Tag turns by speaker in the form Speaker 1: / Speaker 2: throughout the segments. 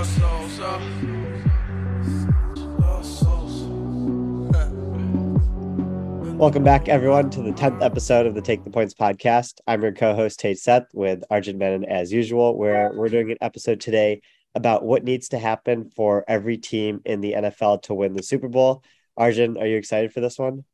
Speaker 1: lost souls.
Speaker 2: Welcome back, everyone, to the 10th episode of the Take the Points podcast. I'm your co host, Tej Seth, with Arjun Menon, as usual, where we're doing an episode today about what needs to happen for every team in the NFL to win the Super Bowl. Arjun, are you excited for this one?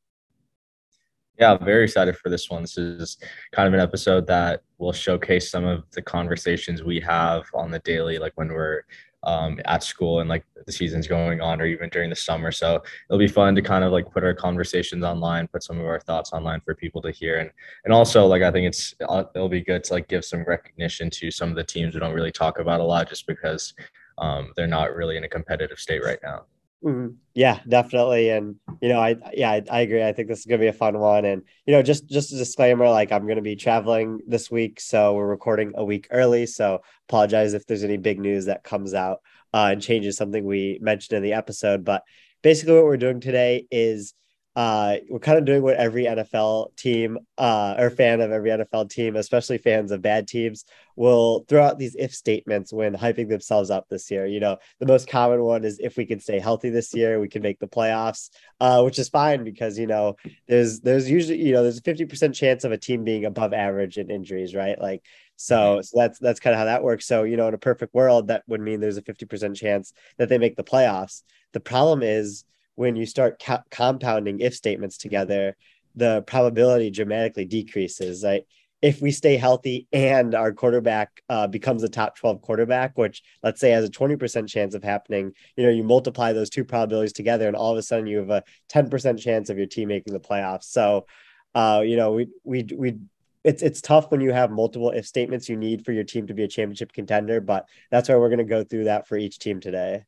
Speaker 3: Yeah, I'm very excited for this one. This is kind of an episode that will showcase some of the conversations we have on the daily, like when we're um, at school and like the season's going on, or even during the summer. So it'll be fun to kind of like put our conversations online, put some of our thoughts online for people to hear, and and also like I think it's uh, it'll be good to like give some recognition to some of the teams we don't really talk about a lot, just because um, they're not really in a competitive state right now.
Speaker 2: Mm-hmm. Yeah, definitely. And you know, I yeah, I, I, agree. I think this is gonna be a fun one. And you know, just just a disclaimer, like I'm gonna be traveling this week, so we're recording a week early. So apologize if there's any big news that comes out uh, and changes something we mentioned in the episode. But basically, what we're doing today is uh, we're kind of doing what every NFL team uh, or fan of every NFL team, especially fans of bad teams, will throw out these if statements when hyping themselves up this year. You know, the most common one is if we can stay healthy this year, we can make the playoffs, uh, which is fine because you know there's there's usually you know there's a fifty percent chance of a team being above average in injuries, right? Like so, so that's that's kind of how that works. So you know, in a perfect world, that would mean there's a fifty percent chance that they make the playoffs. The problem is when you start co- compounding if statements together, the probability dramatically decreases. Right? If we stay healthy and our quarterback uh, becomes a top 12 quarterback, which let's say has a 20% chance of happening, you know, you multiply those two probabilities together, and all of a sudden you have a 10% chance of your team making the playoffs. So, uh, you know, we we we it's it's tough when you have multiple if statements you need for your team to be a championship contender, but that's why we're going to go through that for each team today.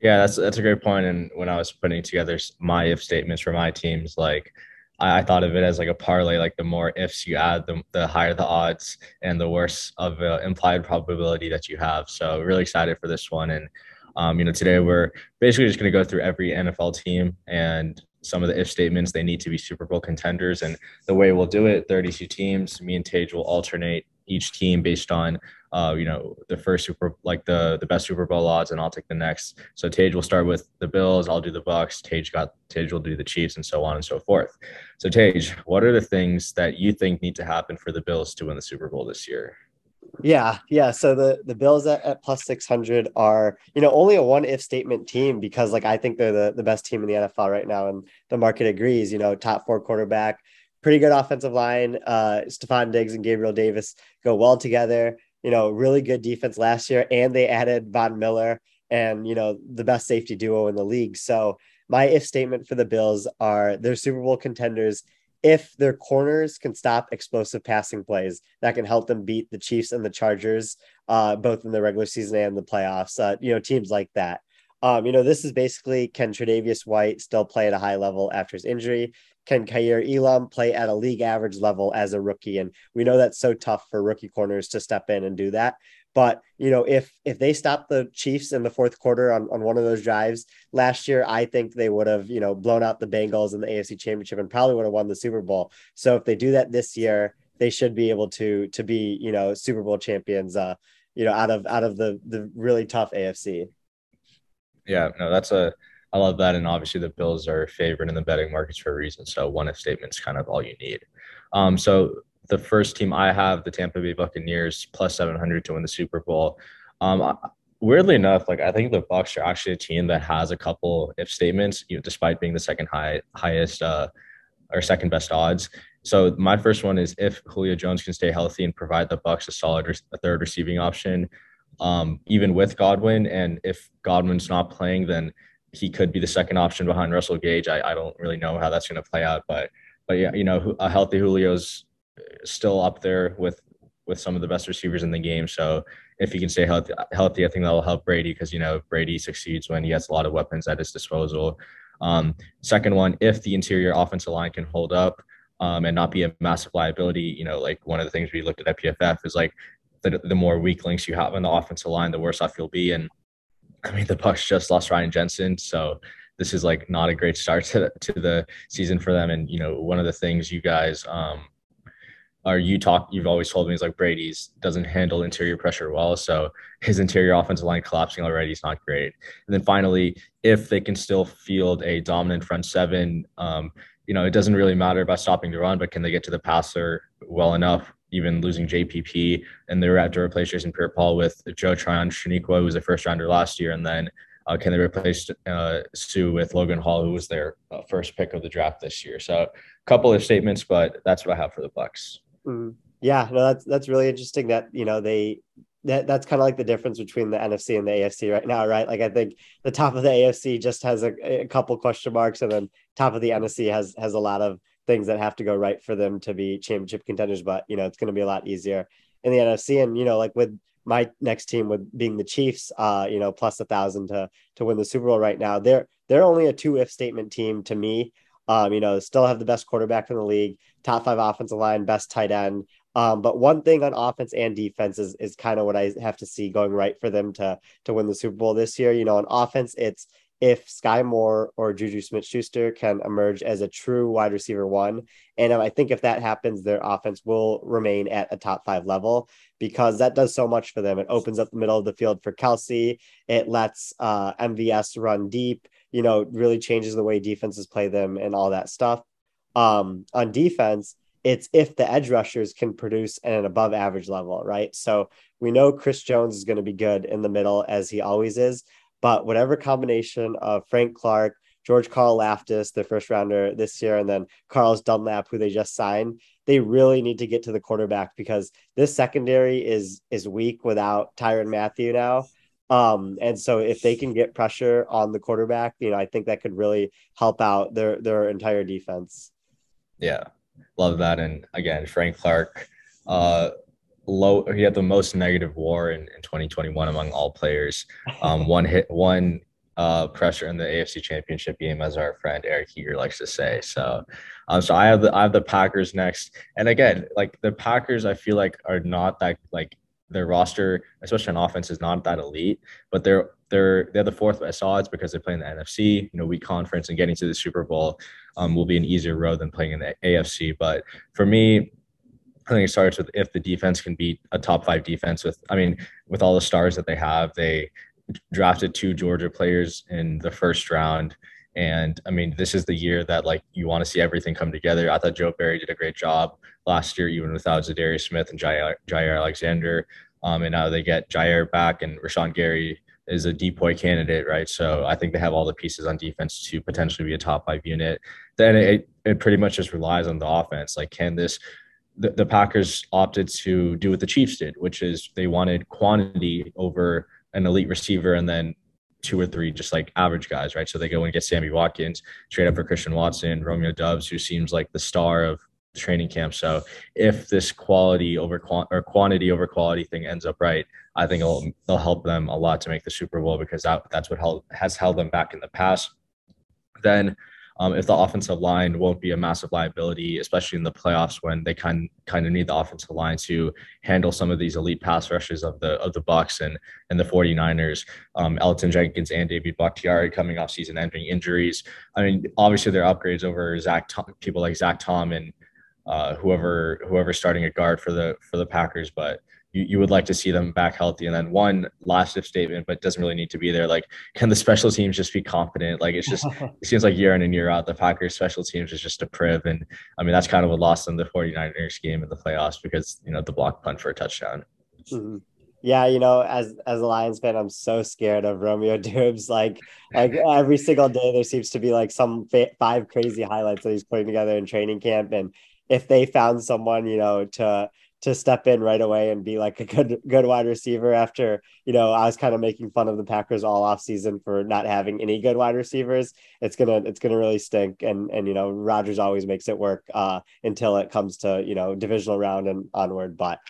Speaker 3: Yeah, that's that's a great point. And when I was putting together my if statements for my teams, like I, I thought of it as like a parlay. Like the more ifs you add, the the higher the odds, and the worse of uh, implied probability that you have. So really excited for this one. And um, you know, today we're basically just going to go through every NFL team and some of the if statements. They need to be Super Bowl contenders, and the way we'll do it, 32 teams. Me and Tej will alternate each team based on uh, you know, the first super like the the best Super Bowl odds, and I'll take the next. So Tej will start with the Bills, I'll do the Bucks, Tej got Tej will do the Chiefs, and so on and so forth. So Tej, what are the things that you think need to happen for the Bills to win the Super Bowl this year?
Speaker 2: Yeah, yeah. So the the Bills at, at plus six hundred are you know only a one if statement team because like I think they're the, the best team in the NFL right now, and the market agrees. You know, top four quarterback, pretty good offensive line. Uh, Stefon Diggs and Gabriel Davis go well together you know, really good defense last year, and they added Von Miller and you know the best safety duo in the league. So my if statement for the Bills are they're Super Bowl contenders if their corners can stop explosive passing plays that can help them beat the Chiefs and the Chargers, uh, both in the regular season and the playoffs. Uh, you know, teams like that. Um, you know, this is basically can Tre'Davious White still play at a high level after his injury? Can Kaiir Elam play at a league average level as a rookie? And we know that's so tough for rookie corners to step in and do that. But you know, if if they stop the Chiefs in the fourth quarter on, on one of those drives last year, I think they would have, you know, blown out the Bengals in the AFC championship and probably would have won the Super Bowl. So if they do that this year, they should be able to to be, you know, Super Bowl champions uh, you know, out of out of the the really tough AFC.
Speaker 3: Yeah, no, that's a I love that. And obviously, the Bills are favored in the betting markets for a reason. So, one if statement is kind of all you need. Um, so, the first team I have, the Tampa Bay Buccaneers, plus 700 to win the Super Bowl. Um, weirdly enough, like I think the Bucks are actually a team that has a couple if statements, you know, despite being the second high highest uh, or second best odds. So my first one is if Julio Jones can stay healthy and provide the Bucks a solid a third receiving option, um, even with Godwin, and if Godwin's not playing, then he could be the second option behind Russell Gage. I, I don't really know how that's going to play out, but but yeah, you know, a healthy Julio's still up there with with some of the best receivers in the game. So if he can stay healthy, healthy, I think that'll help Brady because you know Brady succeeds when he has a lot of weapons at his disposal. Um, second one, if the interior offensive line can hold up um, and not be a massive liability, you know, like one of the things we looked at at PFF is like the, the more weak links you have on the offensive line, the worse off you'll be. And I mean, the Bucks just lost Ryan Jensen, so this is like not a great start to to the season for them. And you know, one of the things you guys um, or you talk, you've always told me is like Brady's doesn't handle interior pressure well. So his interior offensive line collapsing already is not great. And then finally, if they can still field a dominant front seven, um, you know, it doesn't really matter about stopping the run, but can they get to the passer well enough? Even losing JPP, and they were have to replace Jason Pierre-Paul with Joe Tryon-Shoyinka, who was a first rounder last year, and then uh, can they replace uh, Suh with Logan Hall, who was their uh, first pick of the draft this year? So, a couple of statements, but that's what I have for the Bucks.
Speaker 2: Mm-hmm. Yeah, no, that's that's really interesting. That you know they that that's kind of like the difference between the NFC and the AFC right now, right? Like I think the top of the AFC just has a, a couple question marks, and then top of the NFC has has a lot of things that have to go right for them to be championship contenders. But you know, it's going to be a lot easier in the NFC, and you know, like with my next team with being the Chiefs, uh, you know, plus a thousand to to win the Super Bowl right now. They're they're only a two if statement team to me. Um, you know, still have the best quarterback in the league, top five offensive line, best tight end. Um, but one thing on offense and defense is is kind of what I have to see going right for them to to win the Super Bowl this year. You know, on offense, it's if Sky Moore or Juju Smith Schuster can emerge as a true wide receiver one. And I think if that happens, their offense will remain at a top five level because that does so much for them. It opens up the middle of the field for Kelce, it lets uh, MVS run deep, you know, really changes the way defenses play them and all that stuff. Um, on defense, it's if the edge rushers can produce at an above average level, right? So we know Chris Jones is going to be good in the middle as he always is, but whatever combination of Frank Clark, George Karlaftis, the first rounder this year, and then Carlos Dunlap, who they just signed, they really need to get to the quarterback because this secondary is is weak without Tyrann Mathieu now. Um, and so if they can get pressure on the quarterback, you know, I think that could really help out their their entire defense.
Speaker 3: Yeah, love that. And again, Frank Clark, uh, low he had the most negative war in, in 2021 among all players um, one hit one uh, pressure in the AFC Championship game, as our friend Eric Eager likes to say. So, um, so I have the I have the Packers next, and again, like the Packers, I feel like are not that like their roster, especially on offense, is not that elite, but they're they're they're the fourth best odds because they play in the NFC, you know, weak conference, and getting to the Super Bowl um, will be an easier road than playing in the AFC. But for me, I think it starts with if the defense can beat a top five defense with, I mean, with all the stars that they have, they drafted two Georgia players in the first round. And I mean, this is the year that like you want to see everything come together. I thought Joe Barry did a great job last year, even without Za'Darius Smith and Jair, Jaire Alexander. Um, and now they get Jair back and Rashan Gary is a DPOY candidate, right? So I think they have all the pieces on defense to potentially be a top five unit. Then it, it pretty much just relies on the offense. Like, can this the, the Packers opted to do what the Chiefs did, which is they wanted quantity over an elite receiver and then two or three just like average guys, right? So they go and get Sammy Watkins, trade up for Christian Watson, Romeo Doubs, who seems like the star of training camp. So if this quality over or quantity over quality thing ends up right, I think it'll, it'll help them a lot to make the Super Bowl because that, that's what held, has held them back in the past. Then um, if the offensive line won't be a massive liability, especially in the playoffs when they kind kind of need the offensive line to handle some of these elite pass rushes of the of the Bucks and and the 49ers. Um, Elgton Jenkins and David Bakhtiari coming off season-ending injuries. I mean, obviously they're upgrades over Zach Tom, people like Zach Tom and uh, whoever whoever starting a guard for the for the Packers, but you, you would like to see them back healthy. And then one last if statement, but doesn't really need to be there. Like, can the special teams just be confident? Like, it's just, it seems like year in and year out, the Packers special teams is just a priv. And I mean, that's kind of what lost them the 49ers game in the playoffs because, you know, the block punt for a touchdown.
Speaker 2: Mm-hmm. Yeah, you know, as as a Lions fan, I'm so scared of Romeo Doubs. Like, like every single day, there seems to be like some fa- five crazy highlights that he's putting together in training camp, and if they found someone, you know, to to step in right away and be like a good good wide receiver after you know I was kind of making fun of the Packers all off season for not having any good wide receivers. It's gonna it's gonna really stink and and you know Rodgers always makes it work uh, until it comes to you know divisional round and onward. But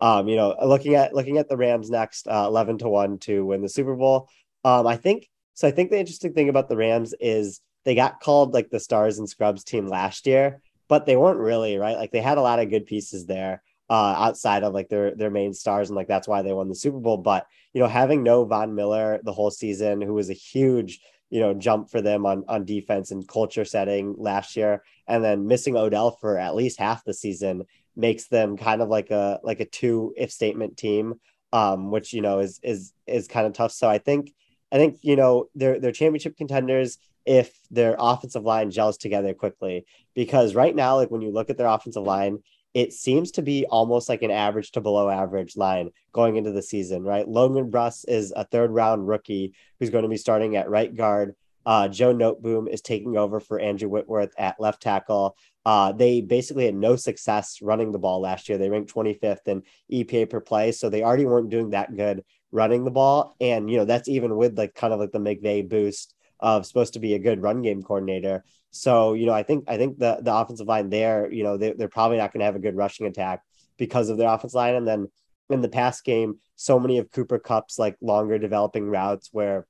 Speaker 2: um, you know looking at looking at the Rams next uh, eleven to one to win the Super Bowl. Um, I think so. I think the interesting thing about the Rams is they got called like the stars and scrubs team last year, but they weren't really right. Like they had a lot of good pieces there uh, outside of like their their main stars, and like that's why they won the Super Bowl. But you know, having no Von Miller the whole season, who was a huge you know jump for them on on defense and culture setting last year, and then missing Odell for at least half the season makes them kind of like a like a two if statement team, um, which you know is is is kind of tough. So I think I think you know they're they're championship contenders if their offensive line gels together quickly. Because right now, like when you look at their offensive line, it seems to be almost like an average to below average line going into the season, right? Logan Bruss is a third round rookie who's going to be starting at right guard. Uh, Joe Noteboom is taking over for Andrew Whitworth at left tackle. Uh, they basically had no success running the ball last year. They ranked 25th in EPA per play, so they already weren't doing that good running the ball. And you know that's even with like kind of like the McVay boost of supposed to be a good run game coordinator. So, you know, I think I think the the offensive line there, you know, they, they're probably not going to have a good rushing attack because of their offensive line. And then in the past game, so many of Cooper Kupp's like longer developing routes where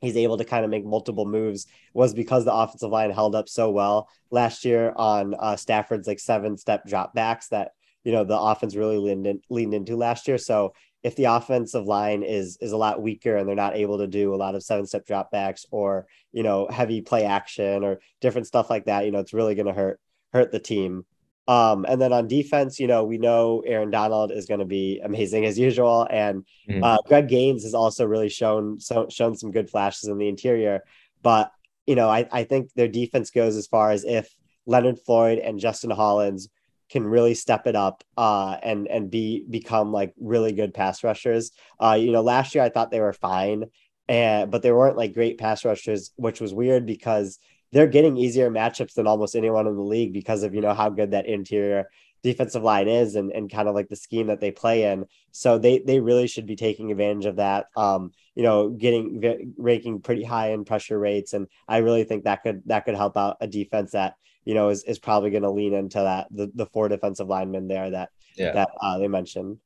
Speaker 2: he's able to kind of make multiple moves was because the offensive line held up so well last year on uh, Stafford's like seven step drop backs that you know the offense really leaned in, leaned into last year. So if the offensive line is is a lot weaker and they're not able to do a lot of seven step dropbacks or you know heavy play action or different stuff like that, you know it's really going to hurt hurt the team. Um, and then on defense, you know, we know Aaron Donald is going to be amazing as usual, and mm-hmm. uh, Greg Gaines has also really shown so, shown some good flashes in the interior. But you know, I, I think their defense goes as far as if Leonard Floyd and Justin Hollins can really step it up uh, and and be become like really good pass rushers. Uh, you know, last year I thought they were fine, and but they weren't like great pass rushers, which was weird because they're getting easier matchups than almost anyone in the league because of you know how good that interior defensive line is and, and kind of like the scheme that they play in. So they they really should be taking advantage of that. Um, you know, getting ranking pretty high in pressure rates, and I really think that could that could help out a defense that you know, is, is probably going to lean into that the, the four defensive linemen there that yeah. that uh, they mentioned.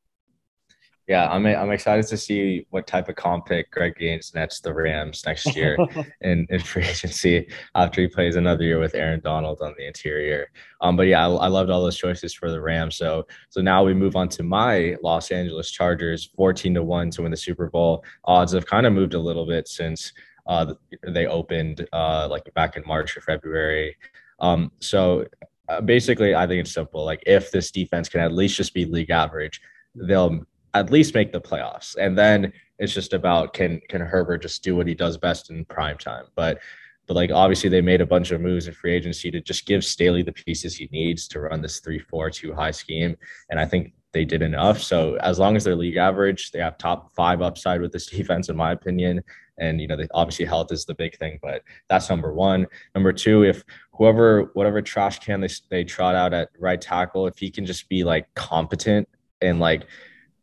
Speaker 3: Yeah, I'm I'm excited to see what type of comp pick Greg Gaines nets the Rams next year in, in free agency after he plays another year with Aaron Donald on the interior. Um, but yeah, I, I loved all those choices for the Rams. So so now we move on to my Los Angeles Chargers, 14 to one to win the Super Bowl. Odds have kind of moved a little bit since uh, they opened uh, like back in March or February. Um, so uh, basically, I think it's simple. Like if this defense can at least just be league average, they'll at least make the playoffs. And then it's just about can can Herbert just do what he does best in prime time. But but like obviously they made a bunch of moves in free agency to just give Staley the pieces he needs to run this three four two high scheme. And I think they did enough. So as long as they're league average, they have top five upside with this defense, in my opinion. And you know, they, obviously health is the big thing, but that's number one. Number two, if whoever, whatever trash can they they trot out at right tackle, if he can just be like competent and like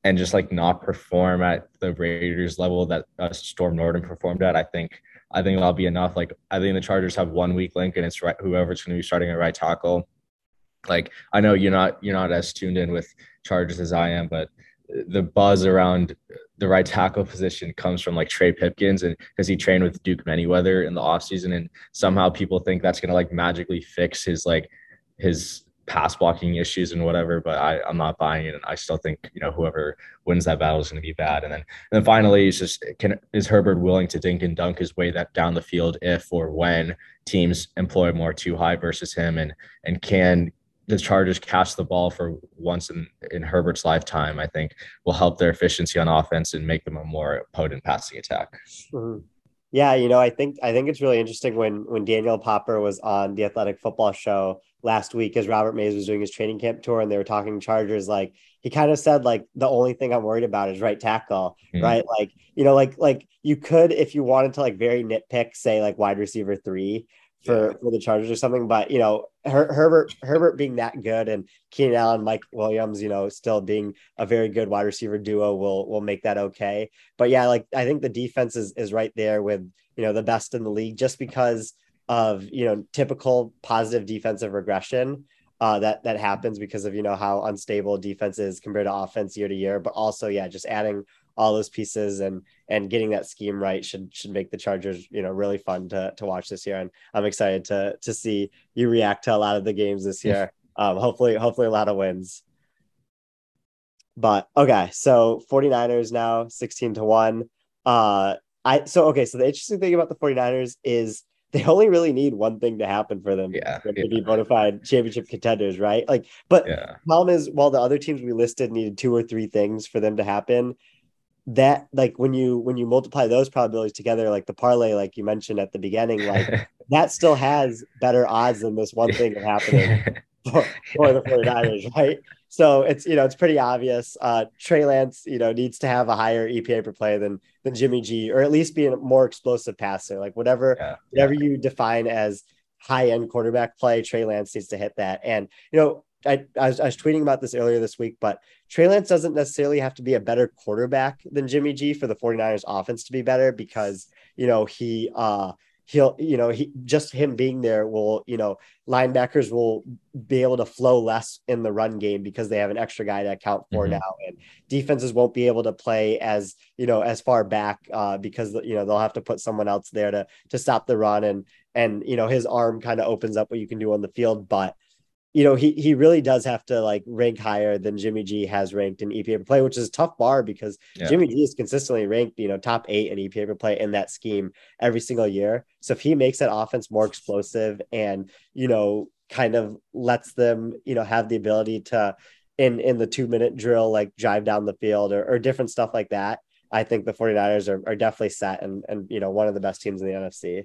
Speaker 3: and just like not perform at the Raiders level that uh, Storm Norton performed at, I think I think that'll be enough. Like I think the Chargers have one weak link, and it's right whoever's going to be starting at right tackle. Like I know you're not you're not as tuned in with Chargers as I am, but the buzz around the right tackle position comes from like Trey Pipkins and because he trained with Duke Manyweather in the offseason and somehow people think that's gonna like magically fix his like his pass blocking issues and whatever, but I, I'm not buying it. And I still think, you know, whoever wins that battle is going to be bad. And then, and then finally, it's just, can, is Herbert willing to dink and dunk his way that down the field if or when teams employ more too high versus him? And, and can the Chargers catch the ball for once in, in Herbert's lifetime, I think will help their efficiency on offense and make them a more potent passing attack.
Speaker 2: Mm-hmm. Yeah, you know, I think I think it's really interesting when when Daniel Popper was on the Athletic Football Show last week as Robert Mays was doing his training camp tour and they were talking Chargers. Like he kind of said, like the only thing I'm worried about is right tackle, mm-hmm. right? Like you know, like like you could if you wanted to like very nitpick, say like wide receiver three, for, yeah. for the Chargers or something. But you know, Her- Herbert Herbert being that good and Keenan Allen, Mike Williams, you know, still being a very good wide receiver duo will will make that okay. But yeah, like I think the defense is is right there with you know the best in the league just because of you know typical positive defensive regression. Uh, that that happens because of you know how unstable defense is compared to offense year to year, but also yeah, just adding all those pieces and and getting that scheme right should should make the Chargers you know really fun to to watch this year. And I'm excited to to see you react to a lot of the games this year. Um, hopefully, hopefully a lot of wins. But okay, so 49ers now 16 to 1. Uh I so okay, so the interesting thing about the 49ers is they only really need one thing to happen for them
Speaker 3: yeah,
Speaker 2: to
Speaker 3: yeah.
Speaker 2: be bona fide championship contenders, right? Like, but
Speaker 3: yeah.
Speaker 2: problem is, while the other teams we listed needed two or three things for them to happen, that like when you when you multiply those probabilities together, like the parlay, like you mentioned at the beginning, like that still has better odds than this one thing happening for, for the 49ers, right? So it's you know it's pretty obvious. Uh, Trey Lance, you know, needs to have a higher EPA per play than than Jimmy G, or at least be a more explosive passer. Like whatever
Speaker 3: yeah,
Speaker 2: whatever
Speaker 3: yeah.
Speaker 2: you define as high end quarterback play, Trey Lance needs to hit that. And you know, I, I was, I was tweeting about this earlier this week, but Trey Lance doesn't necessarily have to be a better quarterback than Jimmy G for the 49ers offense to be better because, you know, he, uh, he'll, you know, he just him being there will, you know, linebackers will be able to flow less in the run game because they have an extra guy to account for
Speaker 3: Mhm.
Speaker 2: now. And defenses won't be able to play as, you know, as far back uh, because, you know, they'll have to put someone else there to, to stop the run. And, and, you know, his arm kind of opens up what you can do on the field, but you know, he he really does have to like rank higher than Jimmy G has ranked in EPA per play, which is a tough bar because
Speaker 3: Yeah.
Speaker 2: Jimmy G is consistently ranked, you know, top eight in EPA per play in that scheme every single year. So if he makes that offense more explosive and, you know, kind of lets them, you know, have the ability to in in the two minute drill, like drive down the field or, or different stuff like that, I think the 49ers are, are definitely set and and you know, one of the best teams in the NFC.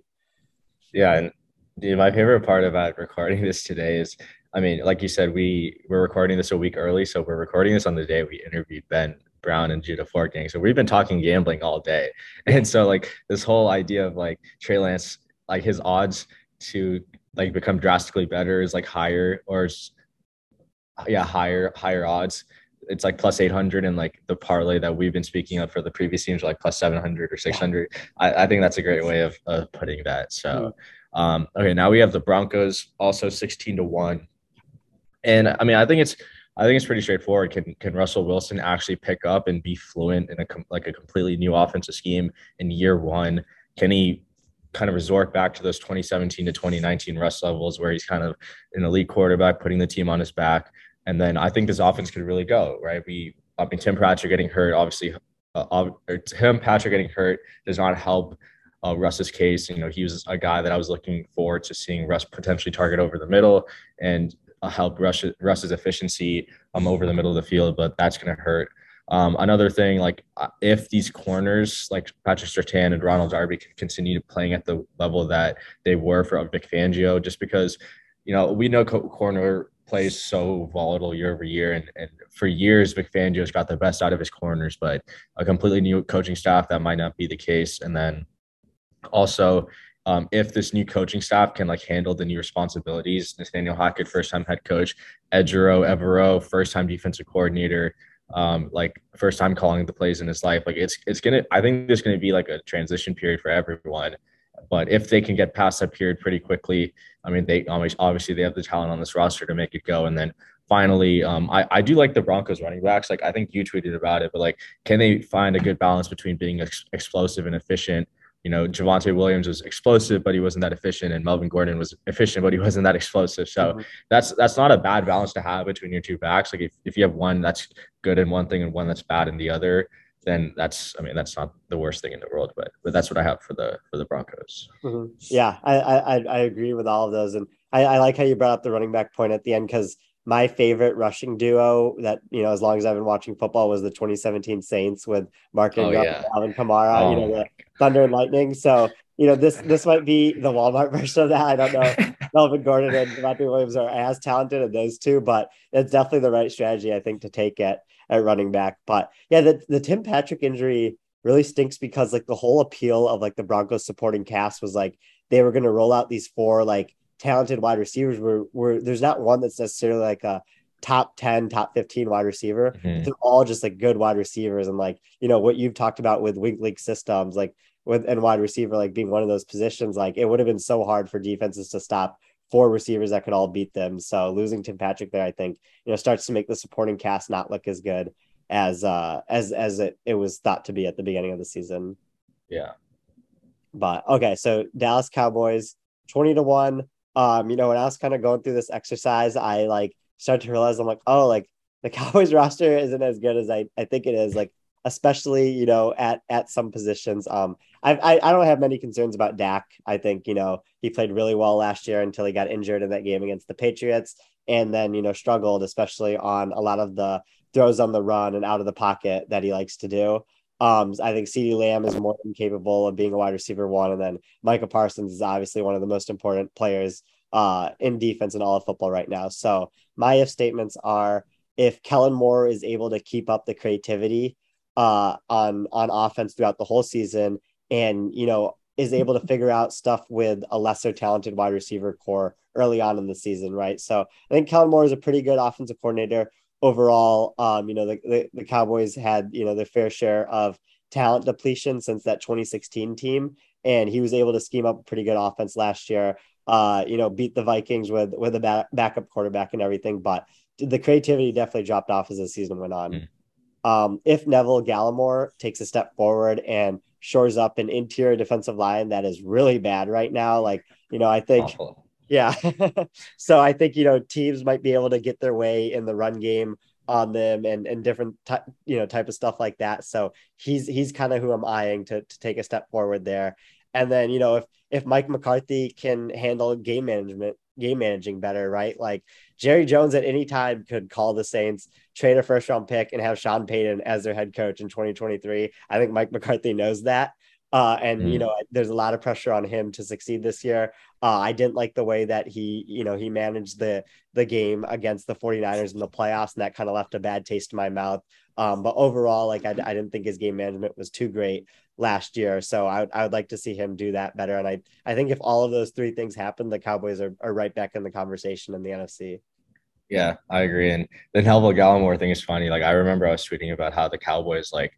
Speaker 3: Yeah, and dude, my favorite part about recording this today is, I mean, like you said, we we're recording this a week early, so we're recording this on the day we interviewed Ben Brown and Judah Fortgang. So we've been talking gambling all day, and so like this whole idea of like Trey Lance, like his odds to like become drastically better is like higher or yeah higher higher odds. It's like plus 800 and like the parlay that we've been speaking of for the previous teams are like plus 700 or 600 I, I think that's a great way of, of putting that. So um okay now we have the broncos also 16 to 1 and i mean i think it's i think it's pretty straightforward can can russell wilson actually pick up and be fluent in a com- like a completely new offensive scheme in year one can he kind of resort back to those 2017 to 2019 Russ levels where he's kind of an elite quarterback putting the team on his back and then I think this offense could really go, right? We, I mean, Tim Patrick getting hurt, obviously, uh, Tim Patrick getting hurt does not help uh, Russ's case. You know, he was a guy that I was looking forward to seeing Russ potentially target over the middle and help Russ, Russ's efficiency um, over the middle of the field, but that's going to hurt. Um, another thing, like uh, if these corners like Patrick Surtain and Ronald Darby can continue playing at the level that they were for Vic Fangio, just because, you know, we know co- corner plays so volatile year over year. And, and for years, Vic Fangio's got the best out of his corners, but a completely new coaching staff, that might not be the case. And then also, um, if this new coaching staff can like handle the new responsibilities, Nathaniel Hackett, first time head coach, Ejiro Evero, first time defensive coordinator, um, like first time calling the plays in his life. Like it's it's gonna I think there's gonna be like a transition period for everyone. But if they can get past that period pretty quickly, I mean, they always obviously they have the talent on this roster to make it go. And then finally, um, I, I do like the Broncos running backs. Like I think you tweeted about it, but like, can they find a good balance between being ex- explosive and efficient? You know, Javonte Williams was explosive, but he wasn't that efficient, and Melvin Gordon was efficient, but he wasn't that explosive. So
Speaker 2: Mhm.
Speaker 3: that's that's not a bad balance to have between your two backs. Like if, if you have one that's good in one thing and one that's bad in the other, then that's I mean that's not the worst thing in the world. But but that's what I have for the for the Broncos.
Speaker 2: Mhm. Yeah, I, I I agree with all of those, and I, I like how you brought up the running back point at the end because my favorite rushing duo that you know as long as I've been watching football was the 2017 Saints with Mark
Speaker 3: Oh,
Speaker 2: Ingram,
Speaker 3: yeah.
Speaker 2: and Alvin Kamara, oh, you
Speaker 3: Oh
Speaker 2: know the Thunder and Lightning. So you know this this might be the Walmart version of that. I don't know. Melvin Gordon and Devontae Williams are as talented as those two, but it's definitely the right strategy I think to take at at running back. But yeah, the the Tim Patrick injury really stinks because like the whole appeal of like the Broncos supporting cast was like they were going to roll out these four like talented wide receivers where where there's not one that's necessarily like a top 10 top 15 wide receiver.
Speaker 3: Mhm.
Speaker 2: they're all just like good wide receivers. And like you know what you've talked about with weak link systems like with and wide receiver like being one of those positions like it would have been so hard for defenses to stop four receivers that could all beat them. So losing tim patrick there i think you know starts to make the supporting cast not look as good as uh as as it, it was thought to be at the beginning of the season.
Speaker 3: Yeah.
Speaker 2: but okay so dallas cowboys 20 to 1 um you know when i was kind of going through this exercise i like started to realize i'm like oh like the cowboys roster isn't as good as i i think it is like especially you know at at some positions. Um, I I don't have many concerns about Dak. I think you know he played really well last year until he got injured in that game against the Patriots, and then you know struggled especially on a lot of the throws on the run and out of the pocket that he likes to do. Um, I think CeeDee Lamb is more than capable of being a wide receiver one, and then Micah Parsons is obviously one of the most important players uh, in defense in all of football right now. So my if statements are if Kellen Moore is able to keep up the creativity uh, on on offense throughout the whole season, and you know is able to figure out stuff with a lesser talented wide receiver core early on in the season, right? So I think Kellen Moore is a pretty good offensive coordinator overall. Um, you know, the, the, the Cowboys had, you know, their fair share of talent depletion since that 2016 team. And he was able to scheme up a pretty good offense last year. Uh, you know, beat the Vikings with with a back, backup quarterback and everything, but the creativity definitely dropped off as the season went on. Mm. Um, if Neville Gallimore takes a step forward and shores up an interior defensive line that is really bad right now, like you know, I think. Awful. Yeah. so I think, you know, teams might be able to get their way in the run game on them and and different ty- you know type of stuff like that. So he's he's kind of who I'm eyeing to to take a step forward there. And then, you know, if if Mike McCarthy can handle game management, game managing better, right? Like Jerry Jones at any time could call the Saints, trade a first round pick, and have Sean Payton as their head coach in 2023. I think Mike McCarthy knows that. Uh, and mm. you know, there's a lot of pressure on him to succeed this year. Uh, I didn't like the way that he, you know, he managed the the game against the 49ers in the playoffs, and that kind of left a bad taste in my mouth. Um, but overall, like I, I didn't think his game management was too great last year. So I would, I would like to see him do that better. And I, I think if all of those three things happen, the Cowboys are, are right back in the conversation in the NFC.
Speaker 3: Yeah, I agree. And the Neville Gallimore thing is funny. Like I remember I was tweeting about how the Cowboys like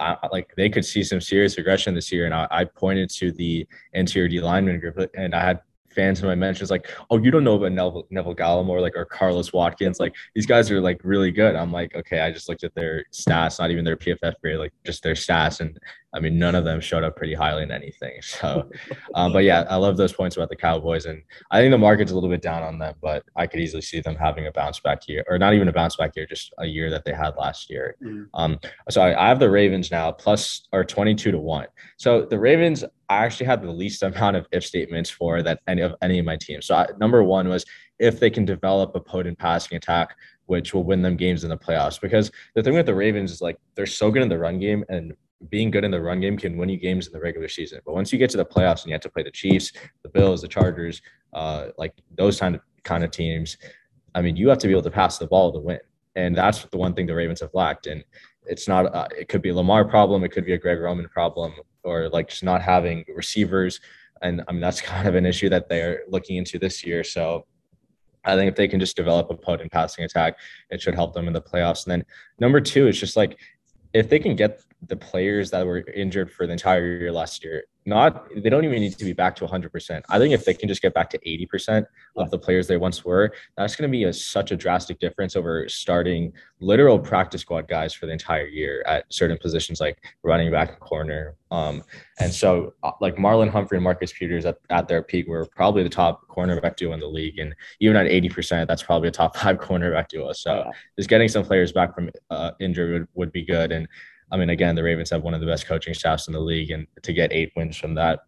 Speaker 3: I, like they could see some serious aggression this year. And I, I pointed to the interior D lineman group, and I had fans in my mentions like, oh, you don't know about Neville, Neville Gallimore, like, or Carlos Watkins. Like, these guys are like really good. I'm like, okay, I just looked at their stats, not even their PFF grade, like just their stats. And I mean, none of them showed up pretty highly in anything. So, um, but yeah, I love those points about the Cowboys. And I think the market's a little bit down on them, but I could easily see them having a bounce back year, or not even a bounce back year, just a year that they had last year. Mm-hmm. Um, so I, I have the Ravens now plus or 22 to one. So the Ravens, I actually had the least amount of if statements for that any of any of my teams. So I, number one was if they can develop a potent passing attack, which will win them games in the playoffs. Because the thing with the Ravens is like they're so good in the run game, and being good in the run game can win you games in the regular season. But once you get to the playoffs and you have to play the Chiefs, the Bills, the Chargers, uh, like those kind of kind of teams, I mean, you have to be able to pass the ball to win, and that's the one thing the Ravens have lacked. And it's not. Uh, it could be a Lamar problem. It could be a Greg Roman problem or like just not having receivers. And I mean, that's kind of an issue that they're looking into this year. So I think if they can just develop a potent passing attack, it should help them in the playoffs. And then number two is just like if they can get the players that were injured for the entire year last year, not they don't even need to be back to 100%. I think if they can just get back to 80% of the players they once were, that's going to be a, such a drastic difference over starting literal practice squad guys for the entire year at certain positions like running back and corner. Um, and so uh, like Marlon Humphrey and Marcus Peters at, at their peak were probably the top cornerback duo in the league. And even at 80%, that's probably a top five cornerback duo. So just getting some players back from uh, injury would, would be good. And I mean, again, the Ravens have one of the best coaching staffs in the league, and to get eight wins from that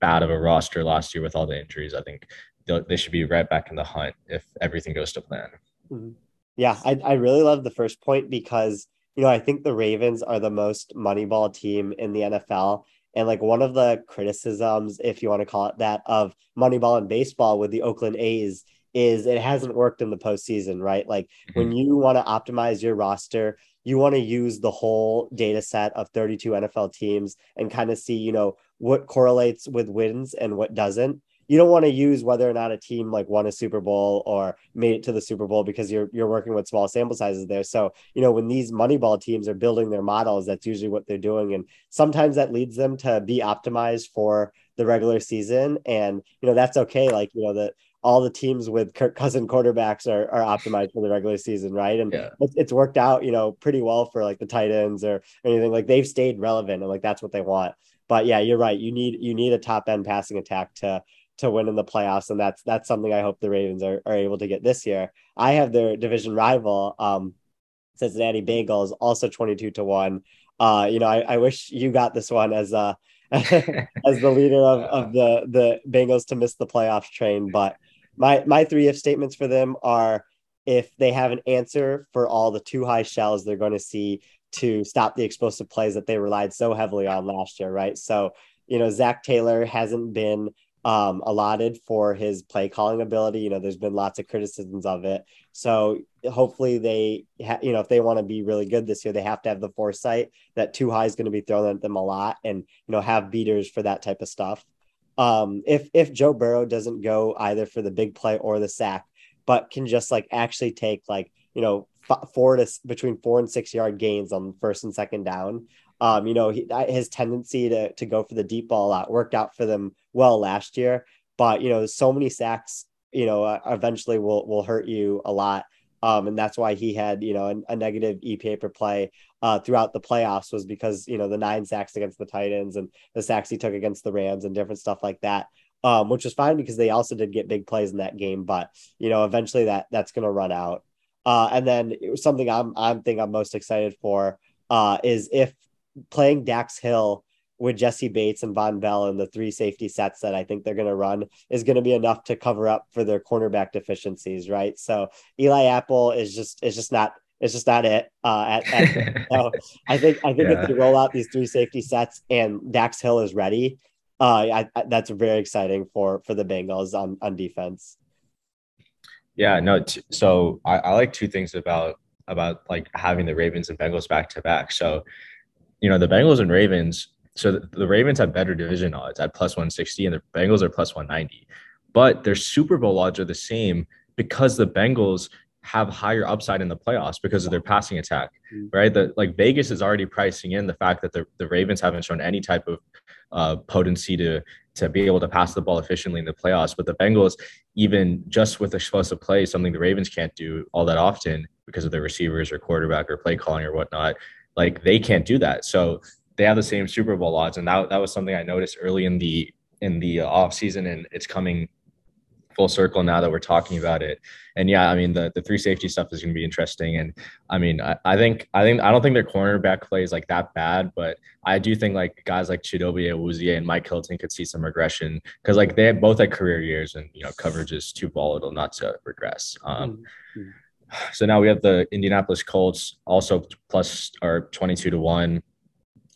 Speaker 3: bad of a roster last year with all the injuries, I think they should be right back in the hunt if everything goes to plan.
Speaker 2: Mm-hmm. Yeah, I, I really love the first point because you know I think the Ravens are the most moneyball team in the NFL. And like one of the criticisms, if you want to call it that, of Moneyball and baseball with the Oakland A's is it hasn't worked in the postseason, right? Like mm-hmm. when you want to optimize your roster, you want to use the whole data set of 32 NFL teams and kind of see, you know, what correlates with wins and what doesn't. You don't want to use whether or not a team like won a Super Bowl or made it to the Super Bowl because you're you're working with small sample sizes there. So, you know, when these Moneyball teams are building their models, that's usually what they're doing. And sometimes that leads them to be optimized for the regular season. And, you know, that's okay. Like, you know, the all the teams with Kirk Cousin quarterbacks are, are optimized for the regular season, right? And yeah. it's, it's worked out, you know, pretty well for like the tight ends or anything. Like they've stayed relevant and like that's what they want. But yeah, you're right. You need you need a top end passing attack to to win in the playoffs, and that's that's something I hope the Ravens are, are able to get this year. I have their division rival, um, Cincinnati Bengals, also twenty two to one. Uh, you know, I, I wish you got this one as uh as the leader of, of the the Bengals to miss the playoffs train. But my my three if statements for them are if they have an answer for all the too high shells they're going to see to stop the explosive plays that they relied so heavily on last year, right? So, you know, Zac Taylor hasn't been um, allotted for his play calling ability. You know, there's been lots of criticisms of it. So hopefully they, ha- you know, if they want to be really good this year, they have to have the foresight that too high is going to be thrown at them a lot, and you know, have beaters for that type of stuff. Um, if if Joe Burrow doesn't go either for the big play or the sack, but can just like actually take like you know four to between four and six yard gains on first and second down. Um, you know, he, his tendency to to go for the deep ball a lot worked out for them well last year. But you know, so many sacks, you know, uh, eventually will will hurt you a lot. Um, and that's why he had, you know, a, a negative EPA per play uh, throughout the playoffs was because, you know, the nine sacks against the Titans and the sacks he took against the Rams and different stuff like that, um, which was fine because they also did get big plays in that game. But, you know, eventually that that's going to run out. Uh, and then something I'm I'm think I'm most excited for uh, is if playing Dax Hill with Jessie Bates and Vonn Bell and the three safety sets that I think they're going to run is going to be enough to cover up for their cornerback deficiencies, right? So Eli Apple is just is just not it's just not it. Uh, at, at so I think I think yeah. if they roll out these three safety sets and Dax Hill is ready, uh, I, I, that's very exciting for for the Bengals on on defense.
Speaker 3: Yeah, no. T- so I, I like two things about about like having the Ravens and Bengals back to back. So, you know, the Bengals and Ravens. So the, the Ravens have better division odds at plus 160, and the Bengals are plus 190. But their Super Bowl odds are the same because the Bengals have higher upside in the playoffs because of their passing attack, mm-hmm. right? That like Vegas is already pricing in the fact that the, the Ravens haven't shown any type of uh, potency to to be able to pass the ball efficiently in the playoffs. But the Bengals, even just with explosive play, something the Ravens can't do all that often because of their receivers or quarterback or play calling or whatnot. Like they can't do that. So they have the same Super Bowl odds, and that that was something I noticed early in the in the uh, off season, and it's coming full circle now that we're talking about it. And yeah, I mean the the three safety stuff is going to be interesting. And I mean, I, I, think I think I don't think their cornerback play is like that bad, but I do think like guys like Chidobe Awuzie and Mike Hilton could see some regression because like they have both had career years, and you know coverage is too volatile not to regress. Um, mm-hmm. So now we have the Indianapolis Colts also plus or twenty two to one.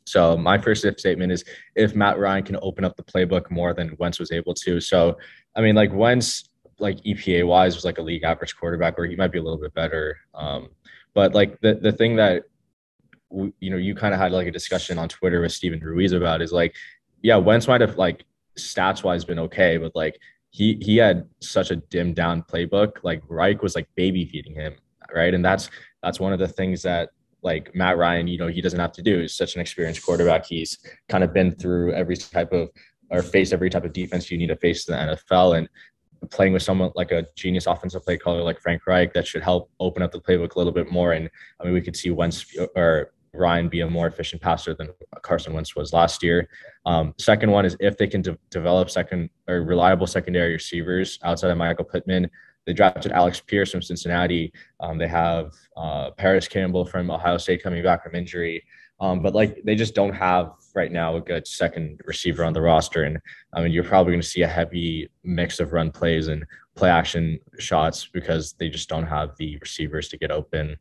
Speaker 3: So my first if statement is if Matt Ryan can open up the playbook more than Wentz was able to. So I mean, like Wentz, like EPA wise, was like a league average quarterback, where he might be a little bit better. Um, but like the the thing that you know you kind of had like a discussion on Twitter with Steven Ruiz about is like, yeah, Wentz might have like stats wise been okay, but like he he had such a dimmed down playbook. Like Reich was like baby feeding him, right? And that's that's one of the things that like Matt Ryan, you know, he doesn't have to do. He's such an experienced quarterback. He's kind of been through every type of or face every type of defense you need to face in the NFL. And playing with someone like a genius offensive play caller like Frank Reich, that should help open up the playbook a little bit more. And I mean, we could see Wentz or Ryan be a more efficient passer than Carson Wentz was last year. Um, second one is if they can de- develop second or reliable secondary receivers outside of Michael Pittman. They drafted Alec Pierce from Cincinnati. Um, they have uh, Parris Campbell from Ohio State coming back from injury. Um, but like they just don't have right now a good second receiver on the roster. And I mean, you're probably going to see a heavy mix of run plays and play action shots because they just don't have the receivers to get open.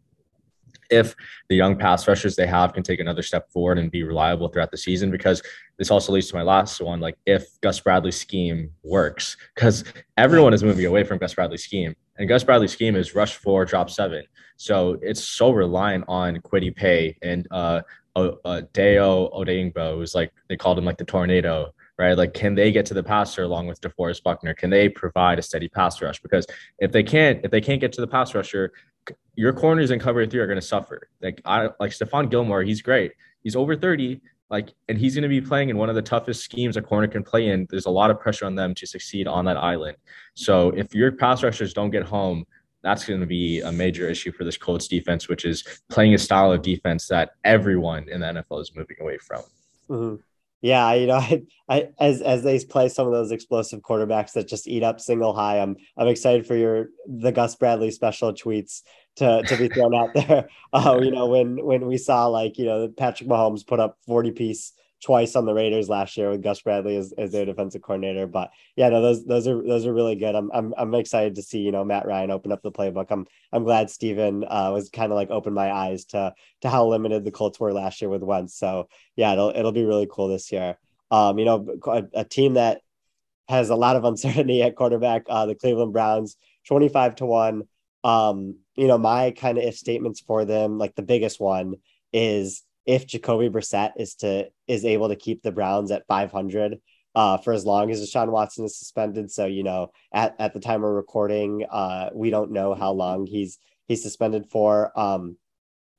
Speaker 3: If the young pass rushers they have can take another step forward and be reliable throughout the season, because this also leads to my last one. Like, if Gus Bradley's scheme works, because everyone is moving away from Gus Bradley's scheme, and Gus Bradley's scheme is rush four, drop seven. So it's so reliant on Kwity Paye and uh, uh, Dayo Odeyingbo, who's like they called him like the tornado, right? Like, can they get to the passer along with DeForest Buckner? Can they provide a steady pass rush? Because if they can't, if they can't get to the pass rusher, your corners in cover three are going to suffer. Like I like Stephon Gilmore, he's great. He's over 30, like, and he's going to be playing in one of the toughest schemes a corner can play in. There's a lot of pressure on them to succeed on that island. So if your pass rushers don't get home, that's going to be a major issue for this Colts defense, which is playing a style of defense that everyone in the NFL is moving away from.
Speaker 2: Mm-hmm. Yeah, you know, I, I as as they play some of those explosive quarterbacks that just eat up single high, I'm I'm excited for your the Gus Bradley special tweets to to be thrown out there. Uh, you know, when when we saw like you know Patrick Mahomes put up 40 piece twice on the Raiders last year with Gus Bradley as, as their defensive coordinator. But yeah, no, those those are those are really good. I'm I'm I'm excited to see you know Matt Ryan open up the playbook. I'm I'm glad Steven uh, was kind of like opened my eyes to to how limited the Colts were last year with Wentz. So yeah, it'll it'll be really cool this year. Um, you know, a, a team that has a lot of uncertainty at quarterback, uh, the Cleveland Browns, 25 to 1. Um, you know, my kind of if statements for them, like the biggest one is if Jacoby Brissett is to is able to keep the Browns at 500 uh, for as long as Deshaun Watson is suspended. So you know, at, at the time we're recording, uh, we don't know how long he's he's suspended for. Um,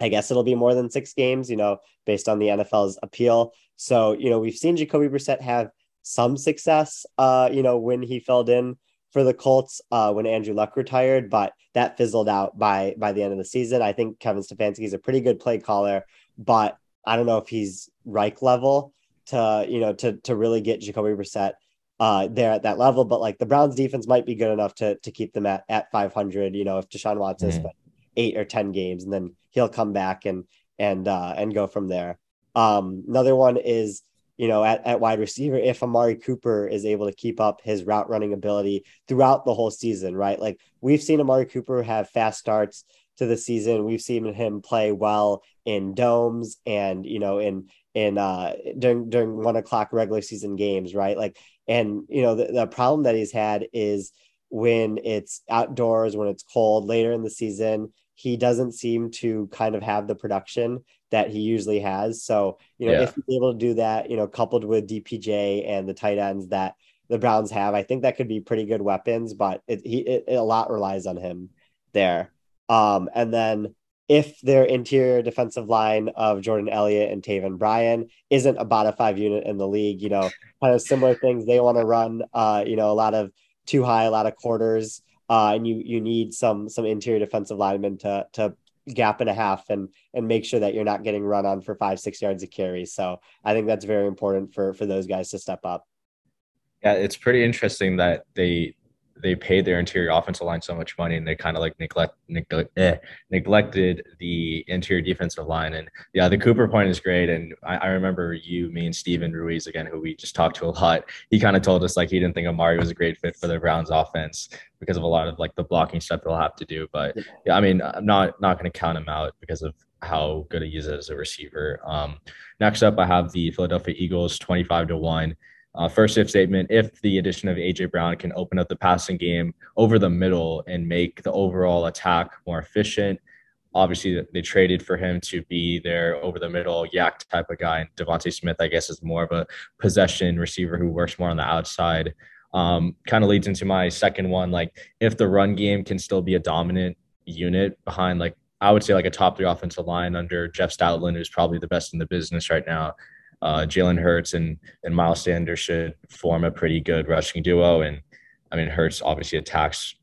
Speaker 2: I guess it'll be more than six games, you know, based on the NFL's appeal. So you know, we've seen Jacoby Brissett have some success, uh, you know, when he filled in for the Colts uh, when Andrew Luck retired, but that fizzled out by by the end of the season. I think Kevin Stefanski is a pretty good play caller but I don't know if he's Reich level to you know to to really get Jacoby Brissett uh, there at that level. But like the Browns defense might be good enough to to keep them at at 500. You know, if Deshaun Watson mm-hmm. spent eight or ten games, and then he'll come back and and uh, and go from there. Um, another one is you know at, at wide receiver if Amari Cooper is able to keep up his route running ability throughout the whole season, right? Like we've seen Amari Cooper have fast starts to the season. We've seen him play well in domes and you know in in uh during during one o'clock regular season games, right? Like and you know the, the problem that he's had is when it's outdoors, when it's cold later in the season, he doesn't seem to kind of have the production that he usually has. So, you know, yeah. if he's able to do that, you know, coupled with DPJ and the tight ends that the Browns have, I think that could be pretty good weapons, but it, he, it, it a lot relies on him there. Um, and then if their interior defensive line of Jordan Elliott and Taven Bryan isn't a bottom five unit in the league, you know, kind of similar things they want to run, uh, you know, a lot of too high, a lot of quarters, uh, and you you need some some interior defensive linemen to to gap and a half and and make sure that you're not getting run on for five six yards of carry. So I think that's very important for for those guys to step up.
Speaker 3: Yeah, it's pretty interesting that they they paid their interior offensive line so much money and they kind of like neglect, neglect eh, neglected the interior defensive line. And yeah, the Cooper point is great. And I, I, remember you, me, and Steven Ruiz again, who we just talked to a lot. He kind of told us like he didn't think Amari was a great fit for the Browns offense because of a lot of like the blocking stuff they'll have to do. But yeah, I mean, I'm not not going to count him out because of how good he is as a receiver. Um, next up, I have the Philadelphia Eagles, 25 to one. Uh, first if statement if the addition of AJ Brown can open up the passing game over the middle and make the overall attack more efficient. Obviously, they traded for him to be their over the middle YAC type of guy. And DeVonta Smith, I guess, is more of a possession receiver who works more on the outside. Um, kind of leads into my second one. Like, if the run game can still be a dominant unit behind, like, I would say, like a top three offensive line under Jeff Stoutland, who's probably the best in the business right now uh, Jalen Hurts and and Miles Sanders should form a pretty good rushing duo. And I mean, Hurts obviously attacks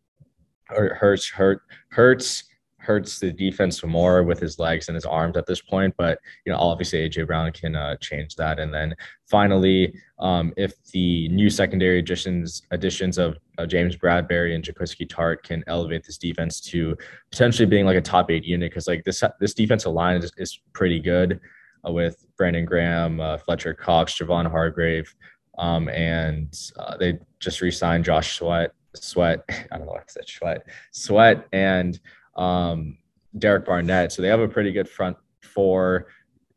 Speaker 3: or Hurts hurt Hurts hurts the defense more with his legs and his arms at this point. But you know, obviously AJ Brown can uh, change that. And then finally, um, if the new secondary additions additions of uh, James Bradberry and Jaquiski Tartt can elevate this defense to potentially being like a top eight unit, because like this this defensive line is, is pretty good uh, with Brandon Graham, uh, Fletcher Cox, Javon Hargrave, um, and uh, they just re-signed Josh Sweat. Sweat, I don't know what I said, Sweat, Sweat, and um, Derek Barnett. So they have a pretty good front four.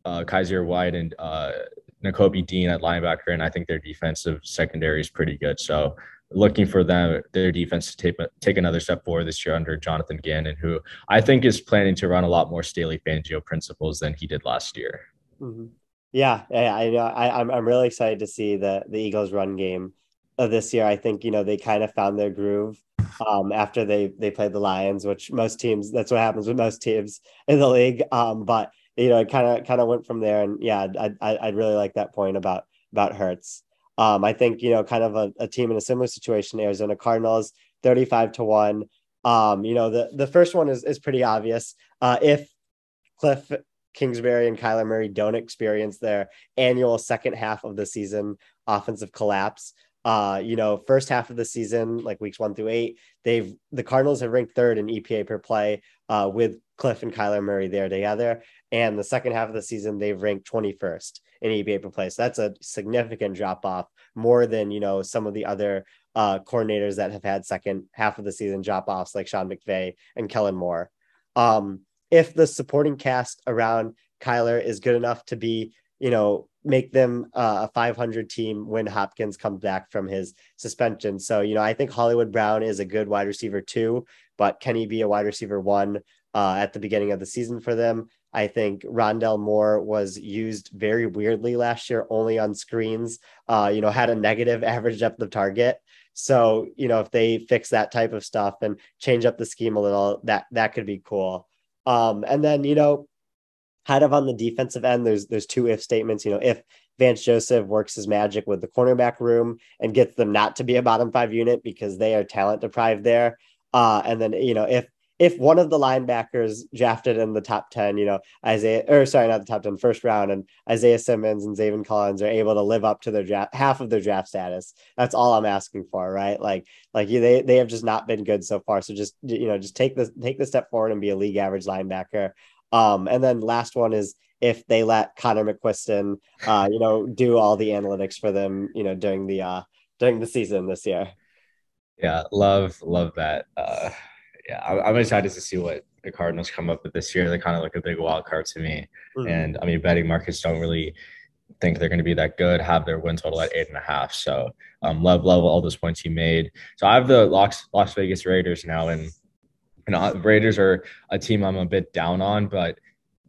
Speaker 3: Uh, Kyzir White and uh, Dean at linebacker, and I think their defensive secondary is pretty good. So looking for them their defense to take take another step forward this year under Jonathan Gannon, who I think is planning to run a lot more Staley Fangio principles than he did last year.
Speaker 2: Mm-hmm. Yeah, I know. I, I'm I'm really excited to see the the Eagles run game of this year. I think you know they kind of found their groove um, after they they played the Lions, which most teams that's what happens with most teams in the league. Um, but you know, it kind of kind of went from there, and yeah, I I I'd really like that point about about Hurts. Um, I think you know, kind of a, a team in a similar situation, Arizona Cardinals, thirty-five to one. Um, you know, the the first one is is pretty obvious. Uh, if Cliff Kingsbury and Kyler Murray don't experience their annual second half of the season offensive collapse. Uh, you know, first half of the season, like weeks one through eight, they've the Cardinals have ranked third in EPA per play uh, with Cliff and Kyler Murray there together. And the second half of the season, they've ranked 21st in EPA per play. So that's a significant drop off, more than you know some of the other uh, coordinators that have had second half of the season drop offs, like Sean McVay and Kellen Moore. Um, if the supporting cast around Kyler is good enough to be, you know, make them uh, a 500 team when Hopkins comes back from his suspension. So, you know, I think Hollywood Brown is a good wide receiver too, but can he be a wide receiver one uh, at the beginning of the season for them? I think Rondale Moore was used very weirdly last year, only on screens, uh, you know, had a negative average depth of target. So, you know, if they fix that type of stuff and change up the scheme a little, that that could be cool. Um, and then, you know, kind of on the defensive end, there's there's two if statements. You know, if Vance Joseph works his magic with the cornerback room and gets them not to be a bottom five unit because they are talent deprived there. Uh, and then you know if if one of the linebackers drafted in the top 10, you know, Isaiah, or sorry, not the top 10, first round, and Isaiah Simmons and Zaven Collins are able to live up to their draft, half of their draft status. That's all I'm asking for, right? Like, like they, they have just not been good so far. So just, you know, just take the, take the step forward and be a league average linebacker. Um, and then last one is if they let Connor McQuiston, uh, you know, do all the analytics for them, you know, during the, uh, during the season this year.
Speaker 3: Yeah. Love, love that. Uh, yeah, I, am excited to see what the Cardinals come up with this year. They kind of look a big wild card to me. Mm-hmm. And I mean, betting markets don't really think they're going to be that good, have their win total at eight and a half. So um, love, love all those points you made. So I have the Las, Las Vegas Raiders now. And, you know, Raiders are a team I'm a bit down on, but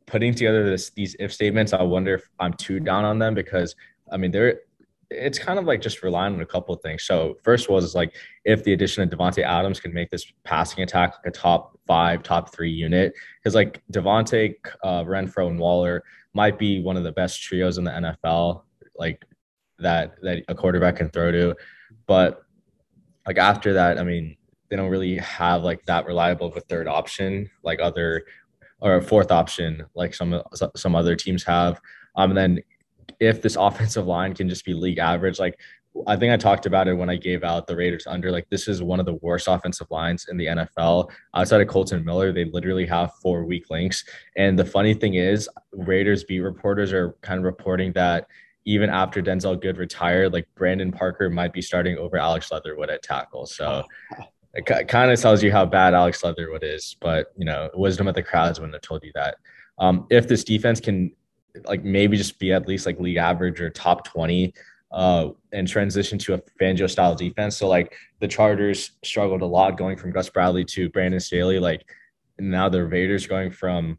Speaker 3: putting together this, these if statements, I wonder if I'm too down on them because I mean, they're it's kind of like just relying on a couple of things. So first was like if the addition of Davante Adams can make this passing attack like a top five, top three unit, because like Davante, uh, Renfrow, and Waller might be one of the best trios in the NFL, like that that a quarterback can throw to. But like after that, I mean, they don't really have like that reliable of a third option like other or a fourth option like some some other teams have. Um, and then if this offensive line can just be league average, like I think I talked about it when I gave out the Raiders under. Like this is one of the worst offensive lines in the NFL. Outside of Colton Miller, they literally have four weak links. And the funny thing is, Raiders beat reporters are kind of reporting that even after Denzelle Good retired, like Brandon Parker might be starting over Alex Leatherwood at tackle. So it kind of tells you how bad Alex Leatherwood is. But you know, wisdom of the crowds wouldn't have told you that. Um, if this defense can like maybe just be at least like league average or top 20 uh, and transition to a Fangio style defense. So like the Chargers struggled a lot going from Gus Bradley to Brandon Staley. Like now the Raiders going from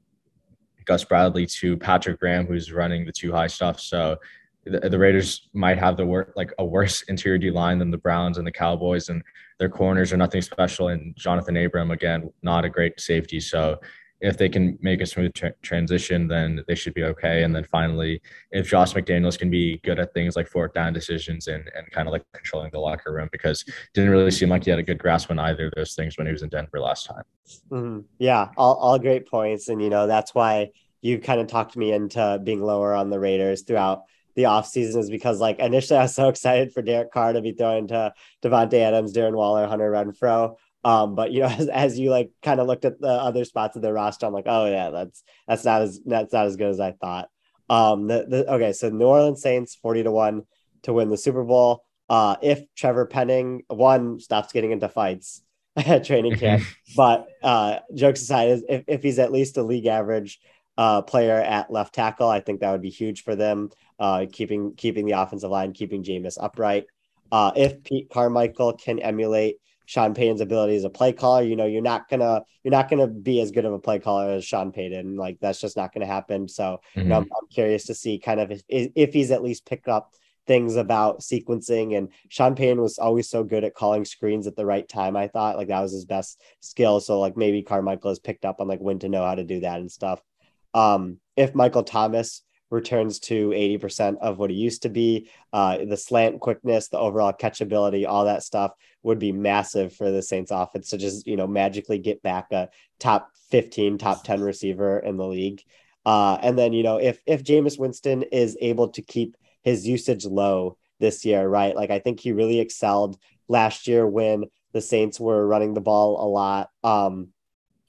Speaker 3: Gus Bradley to Patrick Graham, who's running the two high stuff. So the, the Raiders might have the work like a worse interior D line than the Browns and the Cowboys, and their corners are nothing special. And Johnathan Abram again, not a great safety. So if they can make a smooth tra- transition, then they should be okay. And then finally, if Josh McDaniels can be good at things like fourth down decisions and, and kind of like controlling the locker room, because didn't really seem like he had a good grasp on either of those things when he was in Denver last time.
Speaker 2: Mm-hmm. Yeah, all, all great points. And, you know, that's why you kind of talked me into being lower on the Raiders throughout the offseason is because like initially I was so excited for Derek Carr to be throwing to Davante Adams, Darren Waller, Hunter Renfrow. Um, but you know, as, as you like kind of looked at the other spots of the roster, I'm like, oh yeah, that's that's not as that's not as good as I thought. Um, the, the okay, so New Orleans Saints 40 to 1 to win the Super Bowl. Uh, if Trevor Penning one stops getting into fights at training camp, but uh, jokes aside, if, if he's at least a league average uh, player at left tackle, I think that would be huge for them. Uh, keeping keeping the offensive line, keeping Jameis upright. Uh, if Pete Carmichael can emulate Sean Payton's ability as a play caller. You know, you're not gonna you're not gonna be as good of a play caller as Sean Payton. Like that's just not gonna happen. So mm-hmm. you know, I'm, mm-hmm. I'm, curious to see kind of if, if he's at least picked up things about sequencing. And Sean Payton was always so good at calling screens at the right time. I thought like that was his best skill. So like maybe Carmichael has picked up on like when to know how to do that and stuff. Um, if Michael Thomas returns to 80% of what he used to be. Uh, the slant quickness, the overall catchability, all that stuff would be massive for the Saints offense to just, you know, magically get back a top 15, top 10 receiver in the league. Uh, and then you know if if Jameis Winston is able to keep his usage low this year, right? Like I think he really excelled last year when the Saints were running the ball a lot. Um,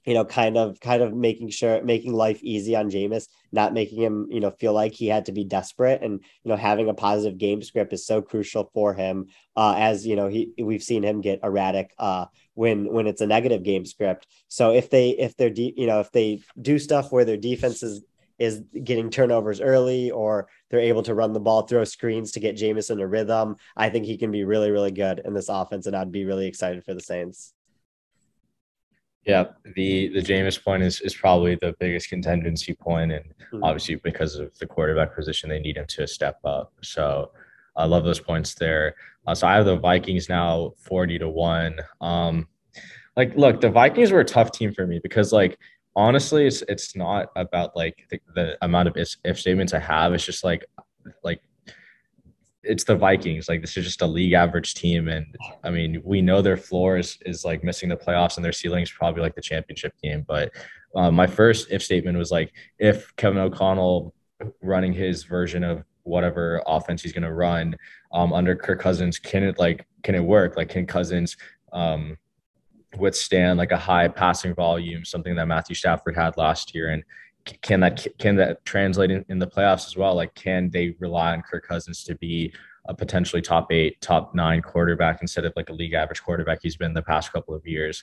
Speaker 2: you know, kind of kind of making sure making life easy on Jameis, not making him, you know, feel like he had to be desperate. And, you know, having a positive game script is so crucial for him. Uh, as you know, he we've seen him get erratic uh when when it's a negative game script. So if they if they're you know, if they do stuff where their defense is is getting turnovers early or they're able to run the ball, throw screens to get Jameson a rhythm. I think he can be really, really good in this offense, and I'd be really excited for the Saints.
Speaker 3: Yeah, the the Jameis point is is probably the biggest contingency point, and mm-hmm. obviously because of the quarterback position, they need him to step up. So I love those points there. Uh, so I have the Vikings now forty to one. Um, like, look, the Vikings were a tough team for me because like honestly, it's it's not about like the, the amount of if, if statements I have. It's just like like it's the Vikings. Like this is just a league average team, and I mean we know their floor is, is like missing the playoffs, and their ceiling is probably like the championship game. But uh, my first if statement was like if Kevin O'Connell running his version of whatever offense he's going to run um, under Kirk Cousins, can it like can it work? Like can Cousins um, withstand like a high passing volume, something that Matthew Stafford had last year, and can that can that translate in, in the playoffs as well? Like, can they rely on Kirk Cousins to be a potentially top eight, top nine quarterback instead of like a league average quarterback he's been the past couple of years?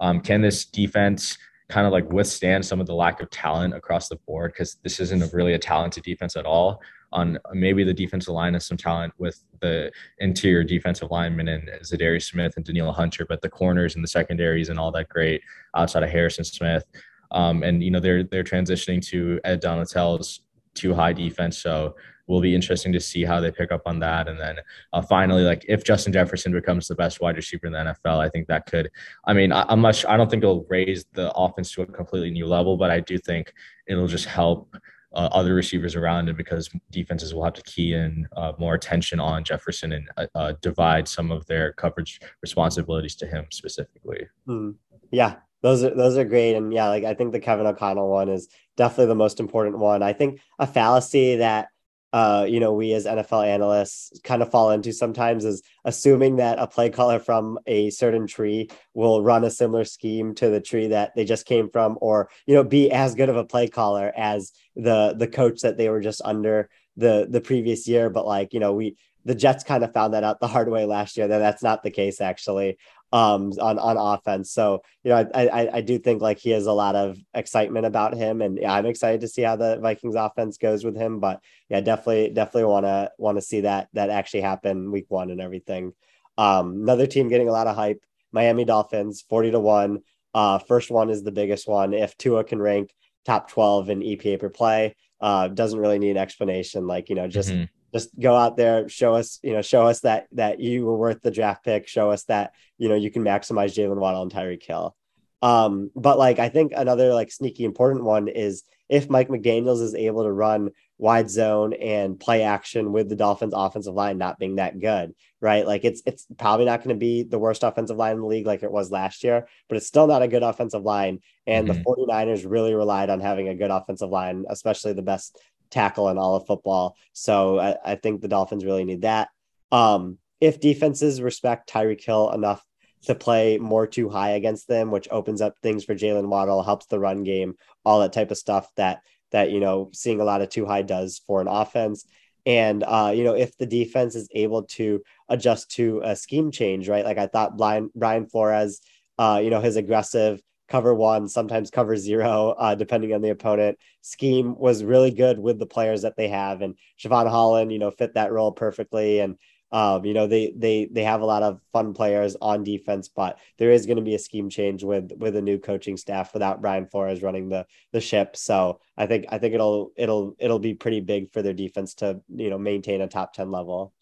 Speaker 3: Um, can this defense kind of like withstand some of the lack of talent across the board? Because this isn't a really a talented defense at all. On maybe the defensive line has some talent with the interior defensive linemen and Za'Darius Smith and Danielle Hunter, but the corners and the secondaries and all that great outside of Harrison Smith. Um, and you know they're they're transitioning to Ed Donatell's too high defense, so will be interesting to see how they pick up on that. And then uh, finally, like if Justin Jefferson becomes the best wide receiver in the NFL, I think that could. I mean, I, am not. I don't think it'll raise the offense to a completely new level, but I do think it'll just help. Uh, other receivers around it because defenses will have to key in uh, more attention on Jefferson and uh, uh, divide some of their coverage responsibilities to him specifically.
Speaker 2: Mm. Yeah, those are those are great. And yeah like i think the kevin o'connell one is definitely the most important one. I think a fallacy that uh, you know, we as NFL analysts kind of fall into sometimes is assuming that a play caller from a certain tree will run a similar scheme to the tree that they just came from, or you know, be as good of a play caller as the the coach that they were just under the the previous year. But like, you know, we the Jets kind of found that out the hard way last year that that's not the case actually um, on on offense. So you know, I, I, I do think like he has a lot of excitement about him, and yeah, I'm excited to see how the Vikings offense goes with him. But yeah, definitely definitely want to want to see that that actually happen week one and everything. Um, another team getting a lot of hype: Miami Dolphins, forty to one. Uh, first one is the biggest one. If Tua can rank top 12 in EPA per play, uh, doesn't really need an explanation. Like, you know, just mm-hmm just go out there, show us, you know, show us that that you were worth the draft pick, show us that, you know, you can maximize Jalen Waddle and Tyreek Hill. Um, but like I think another like sneaky important one is if Mike McDaniels is able to run wide zone and play action with the Dolphins offensive line not being that good, right? Like it's it's probably not going to be the worst offensive line in the league like it was last year, but it's still not a good offensive line. And mm-hmm. the 49ers really relied on having a good offensive line, especially the best tackle in all of football. So I, I think the Dolphins really need that. Um, if defenses respect Tyreek Hill enough to play more too high against them, which opens up things for Jalen Waddle, helps the run game, all that type of stuff that that you know seeing a lot of too high does for an offense. And uh, you know, if the defense is able to adjust to a scheme change, right? Like I thought Brian Brian Flores, uh, you know, his aggressive cover one, sometimes cover zero, uh, depending on the opponent. Scheme was really good with the players that they have, and Jevon Holland, you know, fit that role perfectly. And um, you know, they they they have a lot of fun players on defense, but there is going to be a scheme change with with a new coaching staff without Brian Flores running the the ship. So I think I think it'll it'll it'll be pretty big for their defense to you know maintain a top ten level.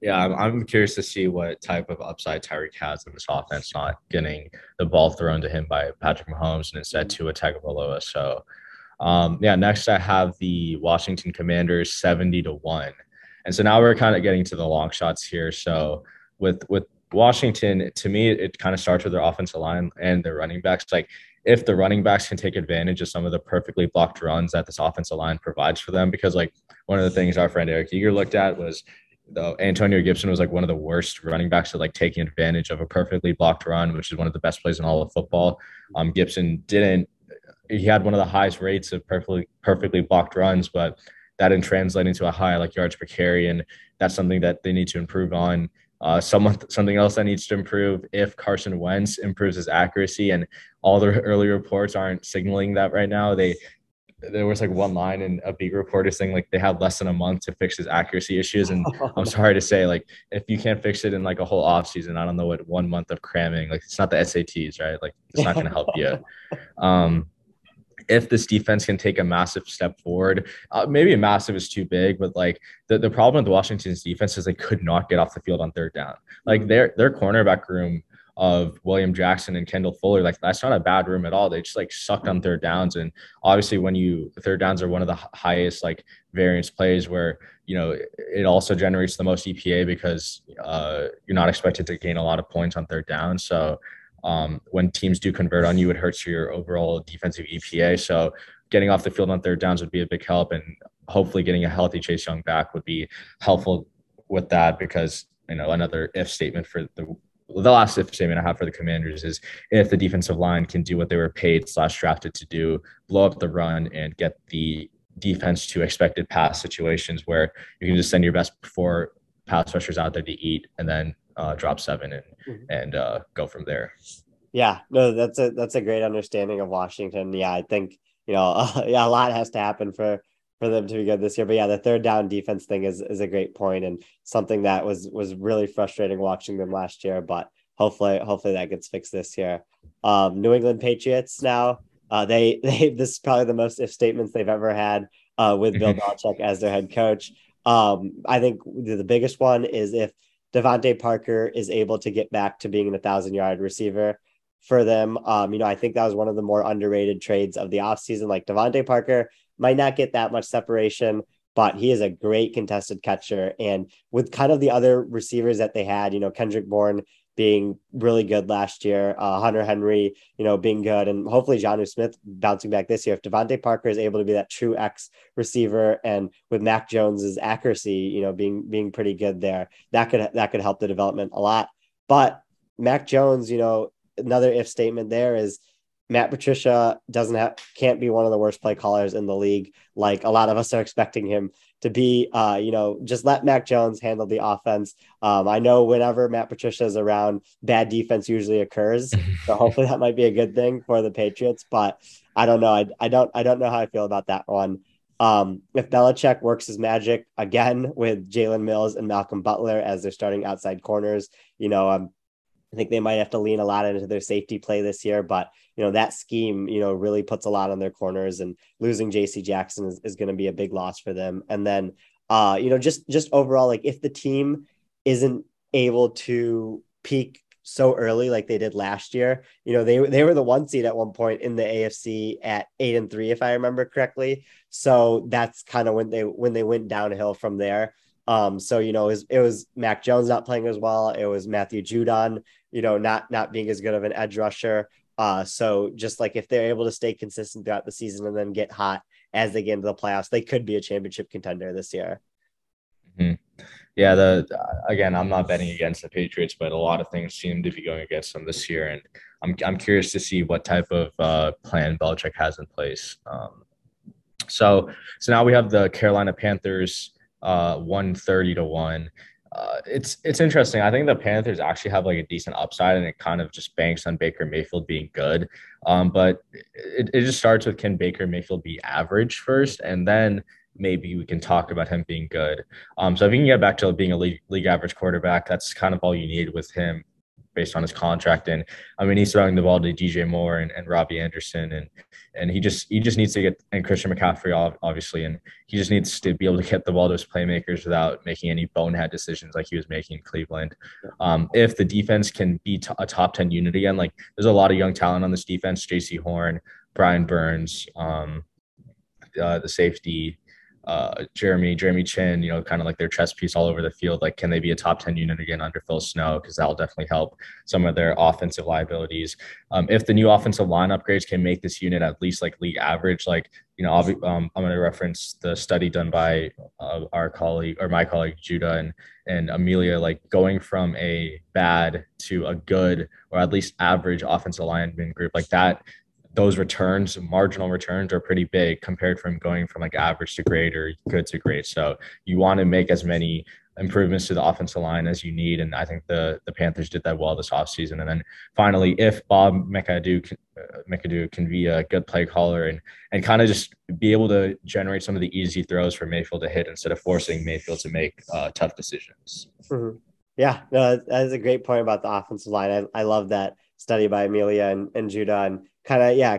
Speaker 3: Yeah, I'm, I'm curious to see what type of upside Tyreek has in this offense, not getting the ball thrown to him by Patrick Mahomes and instead to a Tagovailoa. So, um, yeah, next I have the Washington Commanders 70 to 1. And so now we're kind of getting to the long shots here. So with with Washington, to me, it kind of starts with their offensive line and their running backs. Like if the running backs can take advantage of some of the perfectly blocked runs that this offensive line provides for them, because like one of the things our friend Eric Eager looked at was though Antonio Gibson was like one of the worst running backs at like taking advantage of a perfectly blocked run, which is one of the best plays in all of football. Um, Gibson didn't. He had one of the highest rates of perfectly perfectly blocked runs, but that didn't translate into a high like yards per carry, and that's something that they need to improve on. Uh, someone something else that needs to improve if Carson Wentz improves his accuracy, and all the early reports aren't signaling that right now. They there was like one line in a beat reporter saying like they had less than a month to fix his accuracy issues. And I'm sorry to say, like, if you can't fix it in like a whole off season, I don't know what one month of cramming, like it's not the SATs, right? Like it's not gonna help you. Um if this defense can take a massive step forward, uh, maybe a massive is too big, but like the, the problem with Washington's defense is they could not get off the field on third down. Like their their cornerback room of William Jackson and Kendall Fuller, like that's not a bad room at all. They just like sucked on third downs. And obviously when you third downs are one of the highest like variance plays where, you know, it also generates the most EPA because uh, you're not expected to gain a lot of points on third down. So um, when teams do convert on you, it hurts your overall defensive EPA. So getting off the field on third downs would be a big help. And hopefully getting a healthy Chase Young back would be helpful with that because, you know, another if statement for the the last if statement I have for the Commanders is if the defensive line can do what they were paid slash drafted to do, blow up the run and get the defense to expected pass situations where you can just send your best four pass rushers out there to eat and then uh, drop seven and mm-hmm. and uh, go from there.
Speaker 2: Yeah, no, that's a that's a great understanding of Washington. Yeah, I think you know, uh, yeah, a lot has to happen for for them to be good this year. But yeah, the third down defense thing is is a great point and something that was was really frustrating watching them last year. But hopefully, hopefully that gets fixed this year. Um, New England Patriots now. Uh, they they this is probably the most if statements they've ever had uh, with Bill Belichick as their head coach. Um, I think the biggest one is if DeVante Parker is able to get back to being a thousand yard receiver for them. Um, you know, I think that was one of the more underrated trades of the offseason. Like DeVante Parker might not get that much separation, but he is a great contested catcher. And with kind of the other receivers that they had, you know, Kendrick Bourne being really good last year, uh, Hunter Henry, you know, being good, and hopefully Jonnu Smith bouncing back this year. If DeVante Parker is able to be that true X receiver, and with Mac Jones's accuracy, you know, being being pretty good there, that could that could help the development a lot. But Mac Jones, you know, another if statement there is Matt Patricia doesn't have can't be one of the worst play callers in the league. Like a lot of us are expecting him to be, uh, you know, just let Mac Jones handle the offense. Um, I know whenever Matt Patricia is around, bad defense usually occurs. so hopefully that might be a good thing for the Patriots. But I don't know. I, I don't I don't know how I feel about that one. Um, if Belichick works his magic again with Jalen Mills and Malcolm Butler as they're starting outside corners, you know, um, I think they might have to lean a lot into their safety play this year, but you know that scheme, you know, really puts a lot on their corners, and losing J.C. Jackson is, is going to be a big loss for them. And then, uh, you know, just just overall, like if the team isn't able to peak so early like they did last year, you know, they they were the one seed at one point in the AFC at eight and three, if I remember correctly. So that's kind of when they when they went downhill from there. Um, so you know, it was, it was Mac Jones not playing as well. It was Matthew Judon, you know, not not being as good of an edge rusher. Uh, so just like if they're able to stay consistent throughout the season and then get hot as they get into the playoffs, they could be a championship contender this year.
Speaker 3: Mm-hmm. Yeah, the again, I'm not betting against the Patriots, but a lot of things seem to be going against them this year, and I'm I'm curious to see what type of uh, plan Belichick has in place. Um, so so now we have the Carolina Panthers uh, 130 to 1. Uh, it's it's interesting. I think the Panthers actually have like a decent upside, and it kind of just banks on Baker Mayfield being good. Um, but it, it just starts with can Baker Mayfield be average first, and then maybe we can talk about him being good. Um, so if you can get back to being a league, league average quarterback, that's kind of all you need with him based on his contract. And I mean, he's throwing the ball to DJ Moore and, and Robbie Anderson, and and he just he just needs to get and Christian McCaffrey obviously, and he just needs to be able to get the ball to his playmakers without making any bonehead decisions like he was making in Cleveland. Um, if the defense can be t- a top ten unit again, like there's a lot of young talent on this defense: Jaycee Horn, Brian Burns, um, uh, the safety. Uh, Jeremy, Jeremy Chinn, you know, kind of like their chess piece all over the field. Like, can they be a top 10 unit again under Phil Snow? Because that'll definitely help some of their offensive liabilities. Um, if the new offensive line upgrades can make this unit at least like league average, like, you know, be, um, I'm going to reference the study done by uh, our colleague or my colleague Judah and, and Amelia, like going from a bad to a good or at least average offensive lineman group like that those returns, marginal returns, are pretty big compared from going from like average to great or good to great. So you want to make as many improvements to the offensive line as you need. And I think the the Panthers did that well this offseason. And then finally, if Bob McAdoo, uh, McAdoo can be a good play caller and and kind of just be able to generate some of the easy throws for Mayfield to hit instead of forcing Mayfield to make uh, tough decisions.
Speaker 2: Mm-hmm. Yeah, no, that is a great point about the offensive line. I, I love that study by Amelia and, and Judah and kind of yeah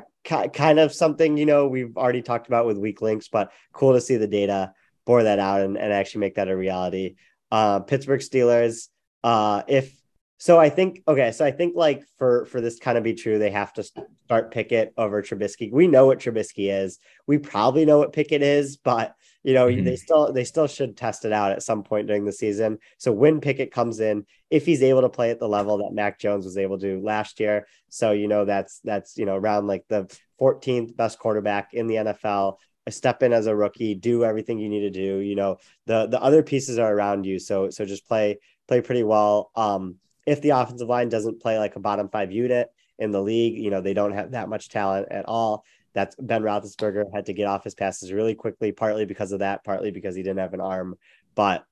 Speaker 2: kind of something you know we've already talked about with weak links but cool to see the data bore that out and, and actually make that a reality. Uh pittsburgh steelers uh if so i think okay so i think like for for this kind of be true they have to start pickett over trubisky. We know what trubisky is. We probably know what pickett is but you know mm-hmm. they still they still should test it out at some point during the season. So when pickett comes in if he's able to play at the level that mac jones was able to last year so you know that's that's you know around like the 14th best quarterback in the nfl step in as a rookie do everything you need to do you know the the other pieces are around you. So so just play play pretty well. Um if the offensive line doesn't play like a bottom five unit in the league you know they don't have that much talent at all that's Ben Roethlisberger had to get off his passes really quickly, partly because of that, partly because he didn't have an arm. But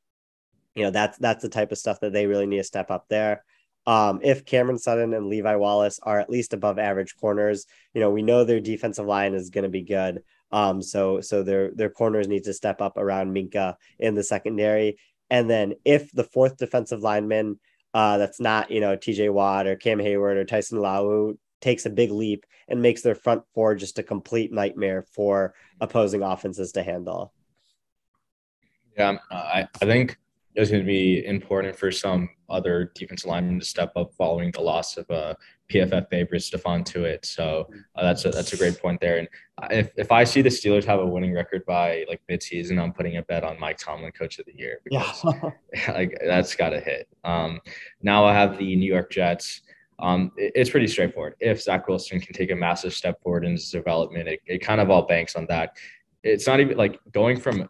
Speaker 2: you know, that's that's the type of stuff that they really need to step up there. Um, if Cameron Sutton and Levi Wallace are at least above average corners, you know, we know their defensive line is going to be good. Um, so so their their corners need to step up around Minkah in the secondary. And then if the fourth defensive lineman uh, that's not, you know, TJ Watt or Cam Hayward or Tyson Alualu takes a big leap and makes their front four just a complete nightmare for opposing offenses to handle.
Speaker 3: Yeah, I, I think it's going to be important for some other defensive linemen to step up following the loss of a PFF favorite Stephon Tuitt. So uh, that's a that's a great point there. And if, if I see the Steelers have a winning record by like midseason, I'm putting a bet on Mike Tomlin, Coach of the Year. Because, yeah, like that's got to hit. Um, now I have the New York Jets. Um, it, it's pretty straightforward. If Zach Wilson can take a massive step forward in his development, it, it kind of all banks on that. It's not even like going from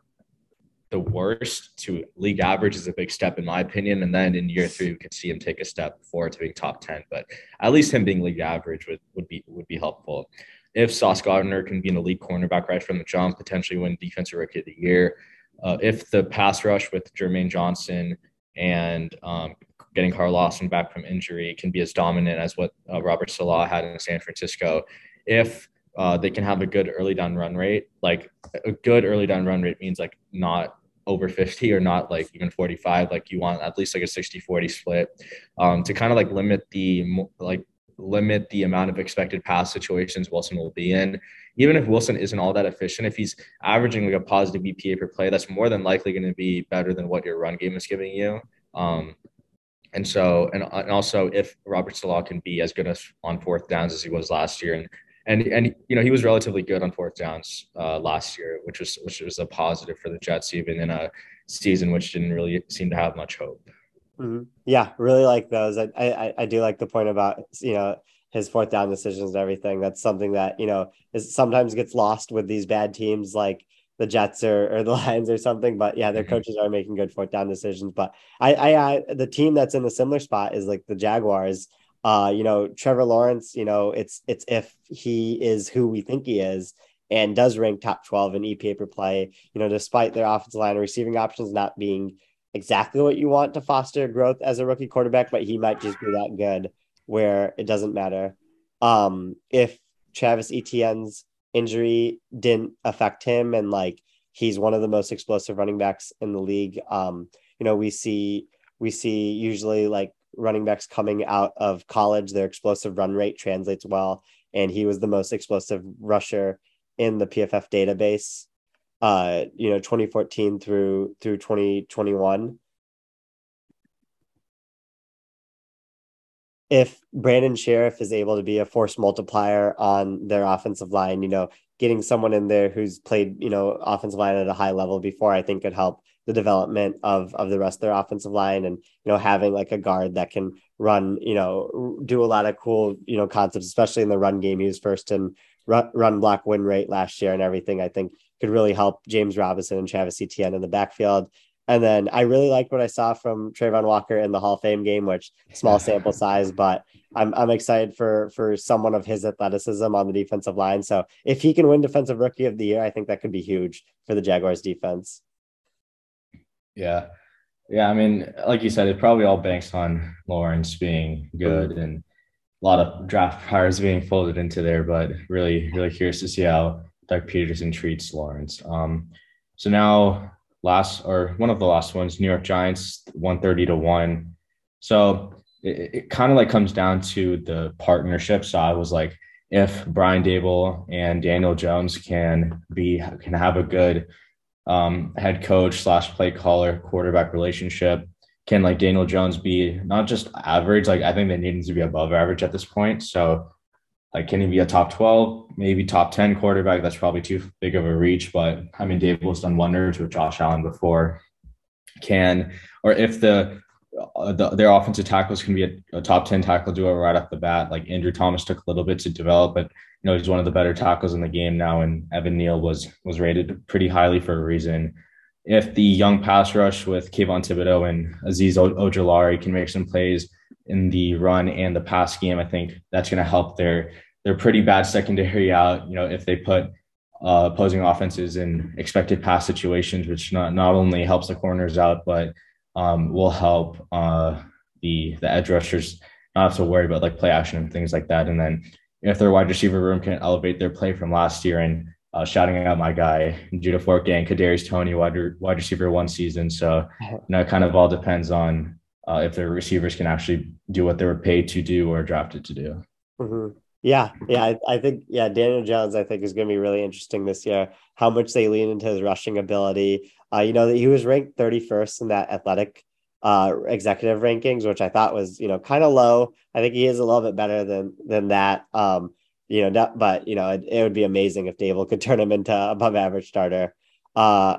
Speaker 3: the worst to league average is a big step in my opinion. And then in year three, we could see him take a step forward to being top 10, but at least him being league average would, would be, would be helpful. If Sauce Gardner can be an elite cornerback right from the jump, potentially win defensive rookie of the year. Uh, if the pass rush with Jermaine Johnson and um, getting Carl Lawson back from injury can be as dominant as what uh, Robert Saleh had in San Francisco. If uh, they can have a good early down run rate, like a good early down run rate means like not over 50 or not like even 45 like you want at least like a 60 40 split um, to kind of like limit the like limit the amount of expected pass situations Wilson will be in. Even if Wilson isn't all that efficient, if he's averaging like a positive EPA per play, that's more than likely going to be better than what your run game is giving you. Um, and so, and, and also if Robert Saleh can be as good as on fourth downs as he was last year, and and and you know he was relatively good on fourth downs uh, last year, which was which was a positive for the Jets, even in a season which didn't really seem to have much hope.
Speaker 2: Mm-hmm. Yeah, really like those. I, I I do like the point about you know his fourth down decisions and everything. That's something that you know is sometimes gets lost with these bad teams like the Jets or, or the Lions or something. But yeah, their mm-hmm. coaches are making good fourth down decisions. But I, I, I, the team that's in a similar spot is like the Jaguars. Uh, you know, Trevor Lawrence. You know, it's it's if he is who we think he is and does rank top twelve in EPA per play. You know, despite their offensive line and receiving options not being exactly what you want to foster growth as a rookie quarterback, but he might just be that good where it doesn't matter. Um, if Travis Etienne's injury didn't affect him and like he's one of the most explosive running backs in the league. Um you know we see we see usually like running backs coming out of college their explosive run rate translates well and he was the most explosive rusher in the PFF database uh you know 2014 through through 2021 if Brandon Scherff is able to be a force multiplier on their offensive line, you know, getting someone in there who's played, you know, offensive line at a high level before, I think could help the development of of the rest of their offensive line and you know having like a guard that can run you know do a lot of cool you know concepts especially in the run game. He was first in run, run block win rate last year and everything i think could really help james robinson and travis etienne in the backfield and then I really liked what I saw from Travon Walker in the Hall of Fame game, which small sample size, but I'm I'm excited for for someone of his athleticism on the defensive line. So if he can win Defensive Rookie of the Year, I think that could be huge for the Jaguars defense.
Speaker 3: Yeah. Yeah. I mean, like you said, it probably all banks on Lawrence being good and a lot of draft hires being folded into there, but really, really curious to see how Doug Pederson treats Lawrence. Um, so now last or one of the last ones, New York Giants, 130 to 1. So it, it kind of like comes down to the partnership. So I was like, if Brian Daboll and Daniel Jones can be can have a good um, head coach slash play caller quarterback relationship, can like Daniel Jones be not just average? Like I think they need to be above average at this point. So like, can he be a top 12, maybe top 10 quarterback? That's probably too big of a reach. But I mean, Daboll's done wonders with Josh Allen before. Can, or if the, uh, the their offensive tackles can be a, a, top 10 tackle duo right off the bat, like Andrew Thomas took a little bit to develop, but you know, he's one of the better tackles in the game now. And Evan Neal was, was rated pretty highly for a reason. If the young pass rush with Kayvon Thibodeaux and Azeez Ojulari can make some plays, in the run and the pass game. I think that's going to help their their pretty bad secondary out. You know, if they put uh, opposing offenses in expected pass situations, which not not only helps the corners out, but um, will help uh, the the edge rushers not have to worry about like play action and things like that. And then if their wide receiver room can elevate their play from last year and uh, shouting out my guy Judah Forte and Kadarius Toney, wide, wide receiver one season. So you know, it kind of all depends on uh, if their receivers can actually do what they were paid to do or drafted to do.
Speaker 2: Mm-hmm. Yeah, yeah, I, I, think yeah, Daniel Jones, I think is going to be really interesting this year. How much they lean into his rushing ability. Uh, you know that he was ranked 31st in that athletic uh, executive rankings, which I thought was you know kind of low. I think he is a little bit better than than that. Um, you know, not, but you know, it, it, would be amazing if Daboll could turn him into above average starter. Uh,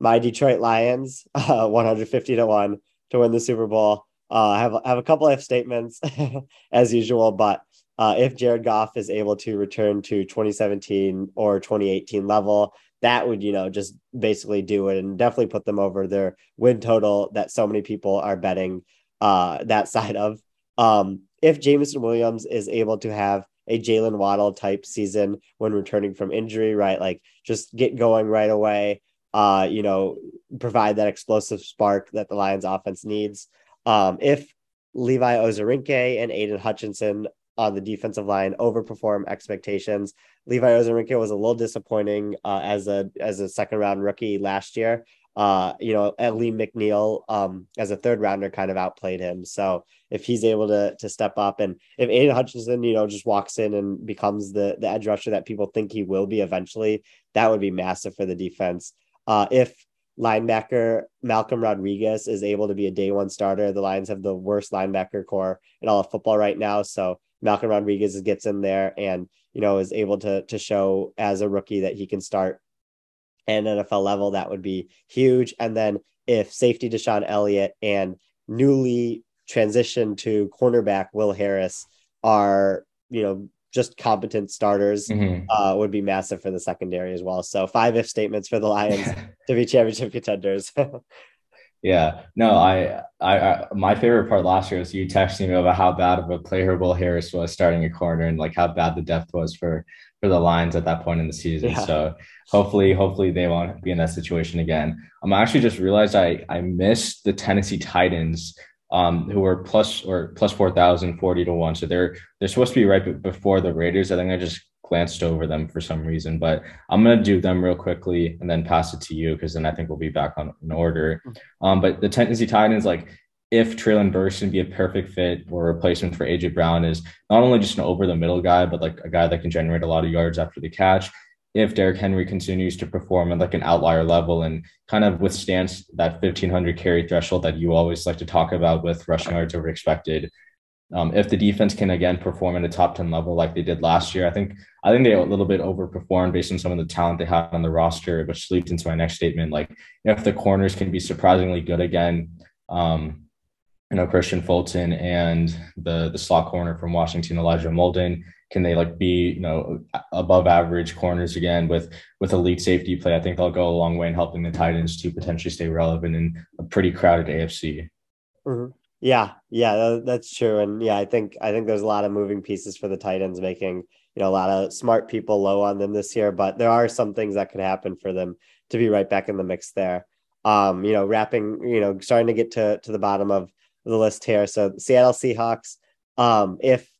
Speaker 2: my Detroit Lions, uh, 150 to one to win the Super Bowl. Uh, I have I have a couple of statements as usual, but uh, if Jared Goff is able to return to 2017 or 2018 level, that would you know just basically do it and definitely put them over their win total that so many people are betting uh, that side of. Um, if Jameson Williams is able to have a Jalen Waddle type season when returning from injury, right? Like just get going right away uh, you know, provide that explosive spark that the Lions offense needs. Um, if Levi Onwuzurike and Aidan Hutchinson on the defensive line overperform expectations. Levi Onwuzurike was a little disappointing uh, as a as a second round rookie last year. Uh, you know, Lee McNeil um, as a third rounder kind of outplayed him. So if he's able to to step up and if Aidan Hutchinson, you know, just walks in and becomes the the edge rusher that people think he will be eventually, that would be massive for the defense. Uh, if linebacker Malcolm Rodriguez is able to be a day one starter, the Lions have the worst linebacker corps in all of football right now. So Malcolm Rodriguez gets in there and you know is able to to show as a rookie that he can start at NFL level. That would be huge. And then if safety DeShon Elliott and newly transitioned to cornerback Will Harris are you know just competent starters mm-hmm. uh, would be massive for the secondary as well. So five if statements for the Lions to be championship contenders.
Speaker 3: yeah, no, I, I, I, my favorite part last year was you texting me about how bad of a player Will Harris was starting a corner and like how bad the depth was for for the Lions at that point in the season. Yeah. So hopefully, hopefully they won't be in that situation again. I'm um, actually just realized I I missed the Tennessee Titans um, who are plus or plus 4,000, 40 to one. So they're, they're supposed to be right before the Raiders. I think I just glanced over them for some reason, but I'm going to do them real quickly and then pass it to you because then I think we'll be back on in order. Um, but the Tennessee Titans, like if Treylon Burks can be a perfect fit or replacement for AJ Brown is not only just an over the middle guy, but like a guy that can generate a lot of yards after the catch if Derrick Henry continues to perform at like an outlier level and kind of withstands that 1500 carry threshold that you always like to talk about with rushing yards over expected, Um, if the defense can again perform at a top 10 level like they did last year, I think I think they a little bit overperformed based on some of the talent they had on the roster, which leads into my next statement. Like if the corners can be surprisingly good again, um, you know, Kristian Fulton and the the slot corner from Washington, Elijah Molden, can they like be, you know, above average corners again with with elite safety play? I think they'll go a long way in helping the Titans to potentially stay relevant in a pretty crowded AFC.
Speaker 2: Mm-hmm. Yeah, yeah, that's true. And yeah, I think I think there's a lot of moving pieces for the Titans making, you know, a lot of smart people low on them this year, but there are some things that could happen for them to be right back in the mix there. Um, you know, wrapping, you know, starting to get to to the bottom of the list here. So Seattle Seahawks, um, if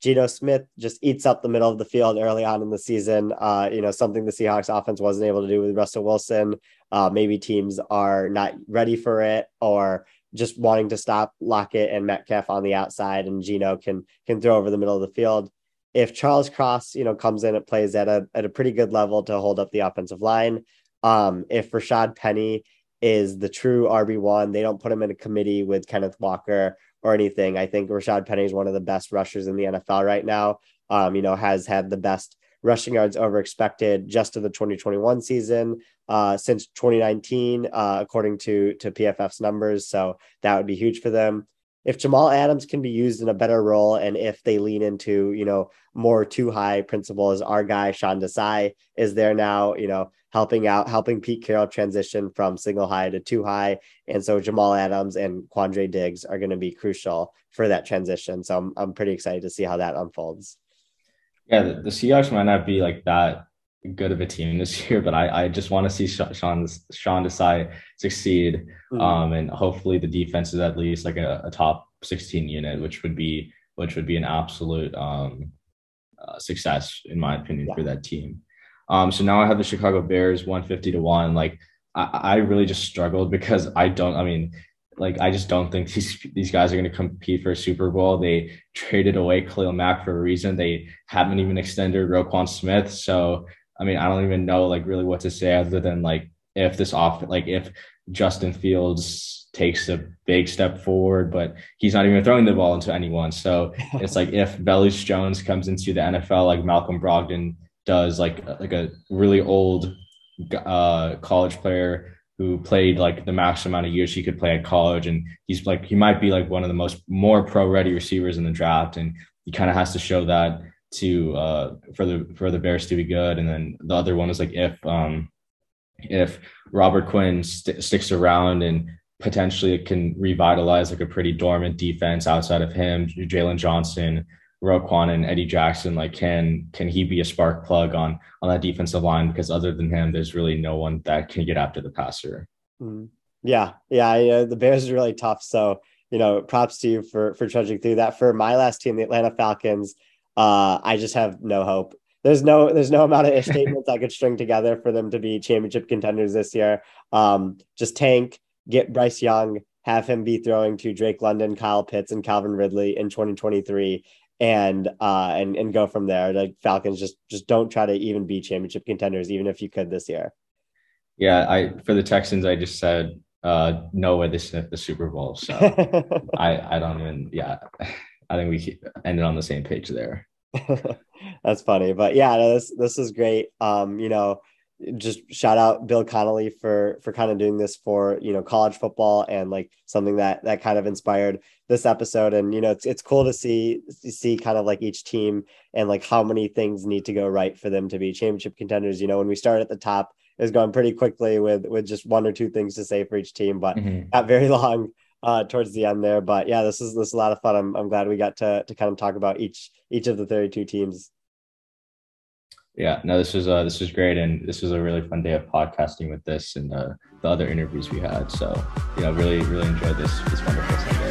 Speaker 2: Geno Smith just eats up the middle of the field early on in the season. Uh, you know, something the Seahawks offense wasn't able to do with Russell Wilson. Uh, maybe teams are not ready for it or just wanting to stop Lockett and Metcalf on the outside, and Geno can can throw over the middle of the field. If Charles Cross, you know, comes in and plays at a at a pretty good level to hold up the offensive line, um, if Rashaad Penny is the true RB one, they don't put him in a committee with Kenneth Walker or anything. I think Rashaad Penny is one of the best rushers in the NFL right now. Um, you know, has had the best rushing yards over expected just in the 2021 season uh, since 2019, uh, according to to PFF's numbers. So that would be huge for them. If Jamal Adams can be used in a better role, and if they lean into you know more two high principles, our guy Sean Desai is there now. You know, helping out, helping Pete Carroll transition from single high to two high. And so Jamal Adams and Quandre Diggs are going to be crucial for that transition. So I'm, I'm pretty excited to see how that unfolds.
Speaker 3: Yeah, the, the Seahawks might not be like that good of a team this year, but I, I just want to see Sean Sean Desai succeed. Mm-hmm. Um, and hopefully the defense is at least like a, a, top 16 unit, which would be which would be an absolute um, uh, success in my opinion yeah. for that team. Um, so now I have the Chicago Bears 150 to one. Like I, I really just struggled because I don't, I mean, like I just don't think these these guys are going to compete for a Super Bowl. They traded away Khalil Mack for a reason. They haven't even extended Roquan Smith. So I mean, I don't even know like really what to say other than like if this off like if Justin Fields takes a big step forward, but he's not even throwing the ball into anyone. So it's like if Velus Jones comes into the NFL like Malcolm Brogdon does like like a really old uh, college player who played like the max amount of years he could play at college and he's like he might be like one of the most more pro ready receivers in the draft and he kind of has to show that to uh for the for the bears to be good and then the other one is like if um if robert quinn st- sticks around and potentially it can revitalize like a pretty dormant defense outside of him Jaylon johnson Roquan and Eddie Jackson, like can can he be a spark plug on on that defensive line? Because other than him, there's really no one that can get after the passer.
Speaker 2: Mm-hmm. Yeah, yeah, uh, the Bears are really tough. So you know, props to you for for trudging through that. For my last team, the Atlanta Falcons, uh, I just have no hope. There's no there's no amount of statements I could string together for them to be championship contenders this year. Um, just tank, get Bryce Young, have him be throwing to Drake London, Kyle Pitts, and Calvin Ridley in 2023, and uh and and go from there. Like Falcons just just don't try to even be championship contenders, even if you could this year.
Speaker 3: Yeah, I for the Texans, I just said uh no way they sniff the Super Bowl. So I I don't even yeah. I think we ended on the same page there.
Speaker 2: That's funny, but yeah, this this is great. Um, you know, just shout out Bill Connelly for for kind of doing this for you know college football and like something that that kind of inspired this episode and you know it's it's cool to see see kind of like each team and like how many things need to go right for them to be championship contenders you know when we start at the top is going pretty quickly with with just one or two things to say for each team but mm-hmm. not very long uh towards the end there. But yeah this is this is a lot of fun. I'm, I'm glad we got to to kind of talk about each each of the 32 teams.
Speaker 3: Yeah, no, this was uh, this was great, and this was a really fun day of podcasting with this and uh, the other interviews we had. So, you know, really, really enjoyed this. This wonderful Sunday.